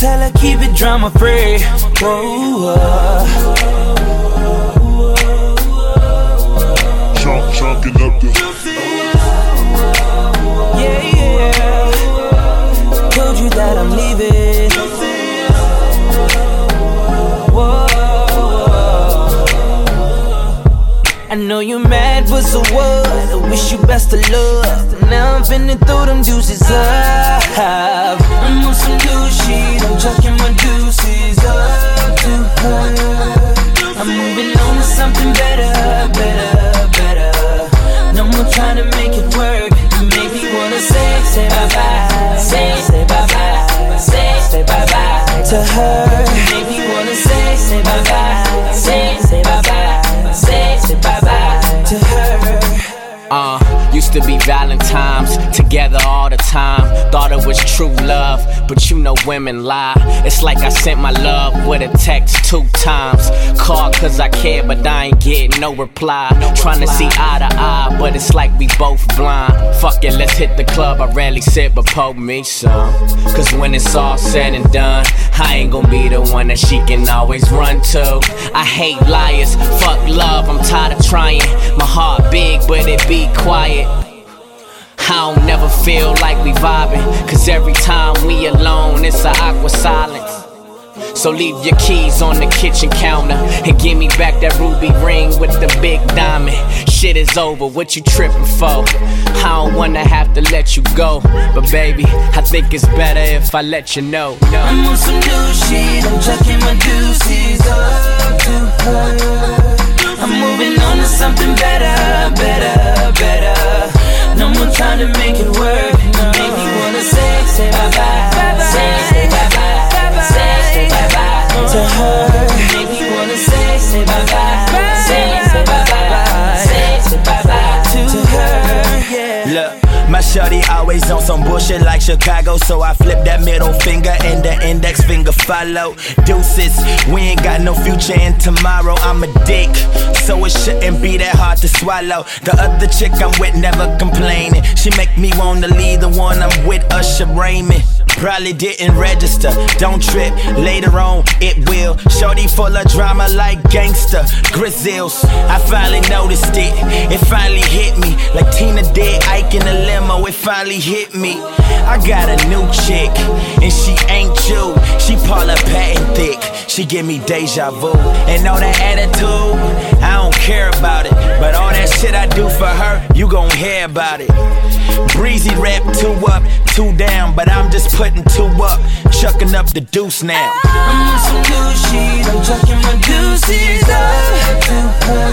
tell her keep it drama free. Whoa, Chunk, chunking up the. Yeah, yeah. Told you that I'm leaving. I know you're mad, but so what? I wish you best of luck. Now I'm finna throw them deuces up. I'm on some new shit. I'm chucking my deuces up to her. I'm moving on to something better, better, better. No more trying to make it work. You make me wanna say, say bye bye, say, say bye bye, say, say bye bye to her. You make me wanna say, say bye bye, say, to her. Uh, used to be Valentine's together all the time. Thought it was true love, but you know women lie. It's like I sent my love with a text two times. Called cause I care, but I ain't getting no reply. Trying to see eye to eye, but it's like we both blind. Fuck it, let's hit the club. I rarely sit, but poke me some. Cause when it's all said and done, I ain't gonna be the one that she can always run to. I hate liars, fuck love, I'm tired of trying. My heart big, but it be quiet. I don't never feel like we vibing, cause every time we alone, it's a awkward silence. So leave your keys on the kitchen counter and give me back that ruby ring with the big diamond. Shit is over, what you tripping for? I don't wanna have to let you go, but baby, I think it's better if I let you know. No. I'm on some new shit, I'm chucking my deuces up to her. I'm moving on to something better, better, better. No more trying to make it work. Make me wanna say, say bye bye, say, say bye bye, say, say bye bye to her. Make me wanna say, say bye bye, my shorty always on some bullshit like Chicago, so I flip that middle finger and the index finger follow. Deuces, we ain't got no future in tomorrow. I'm a dick, so it shouldn't be that hard to swallow. The other chick I'm with never complaining. She make me wanna leave the one I'm with, Usher Raymond. Probably didn't register, don't trip. Later on, it will. Shorty full of drama like gangster. Grillz, I finally noticed it. It finally hit me. Like Tina did Ike in the limo, it finally hit me. I got a new chick, and she ain't you. She Paula Patton thick. She give me deja vu. And all that attitude, I don't care about it. But all that shit I do for her, you gon' hear about it. Breezy rap, two up, two down, but I'm just putting two up, chucking up the deuce now. I'm on some shit, I'm chucking my deuces up her.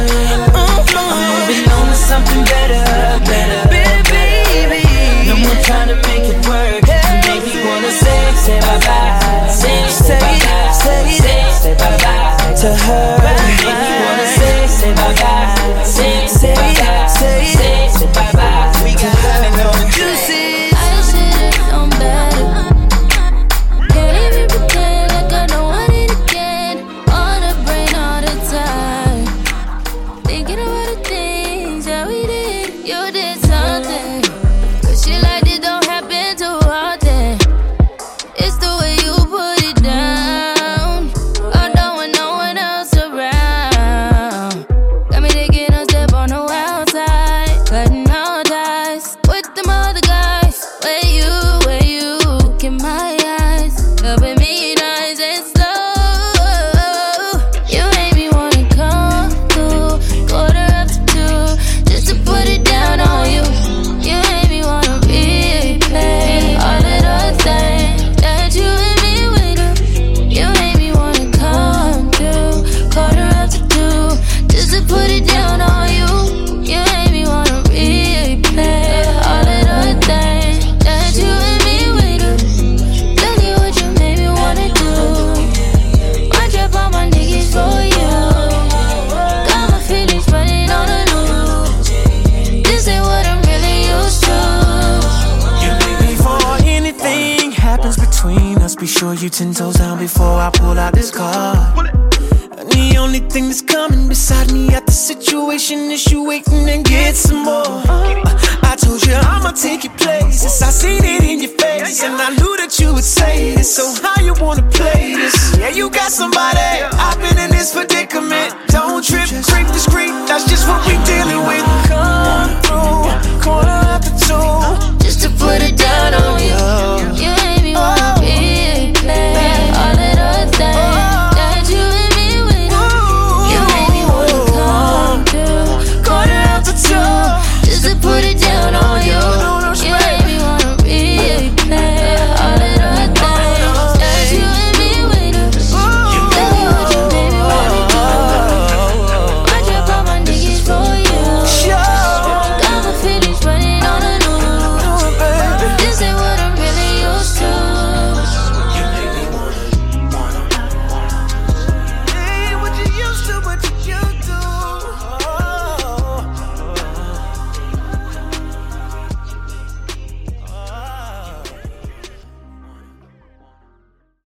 I'm moving on to something better, better, better, baby. No more trying to make it work. Make wanna say, say bye bye, say, say bye bye, say, say, say bye bye to her. Make you ten toes down before I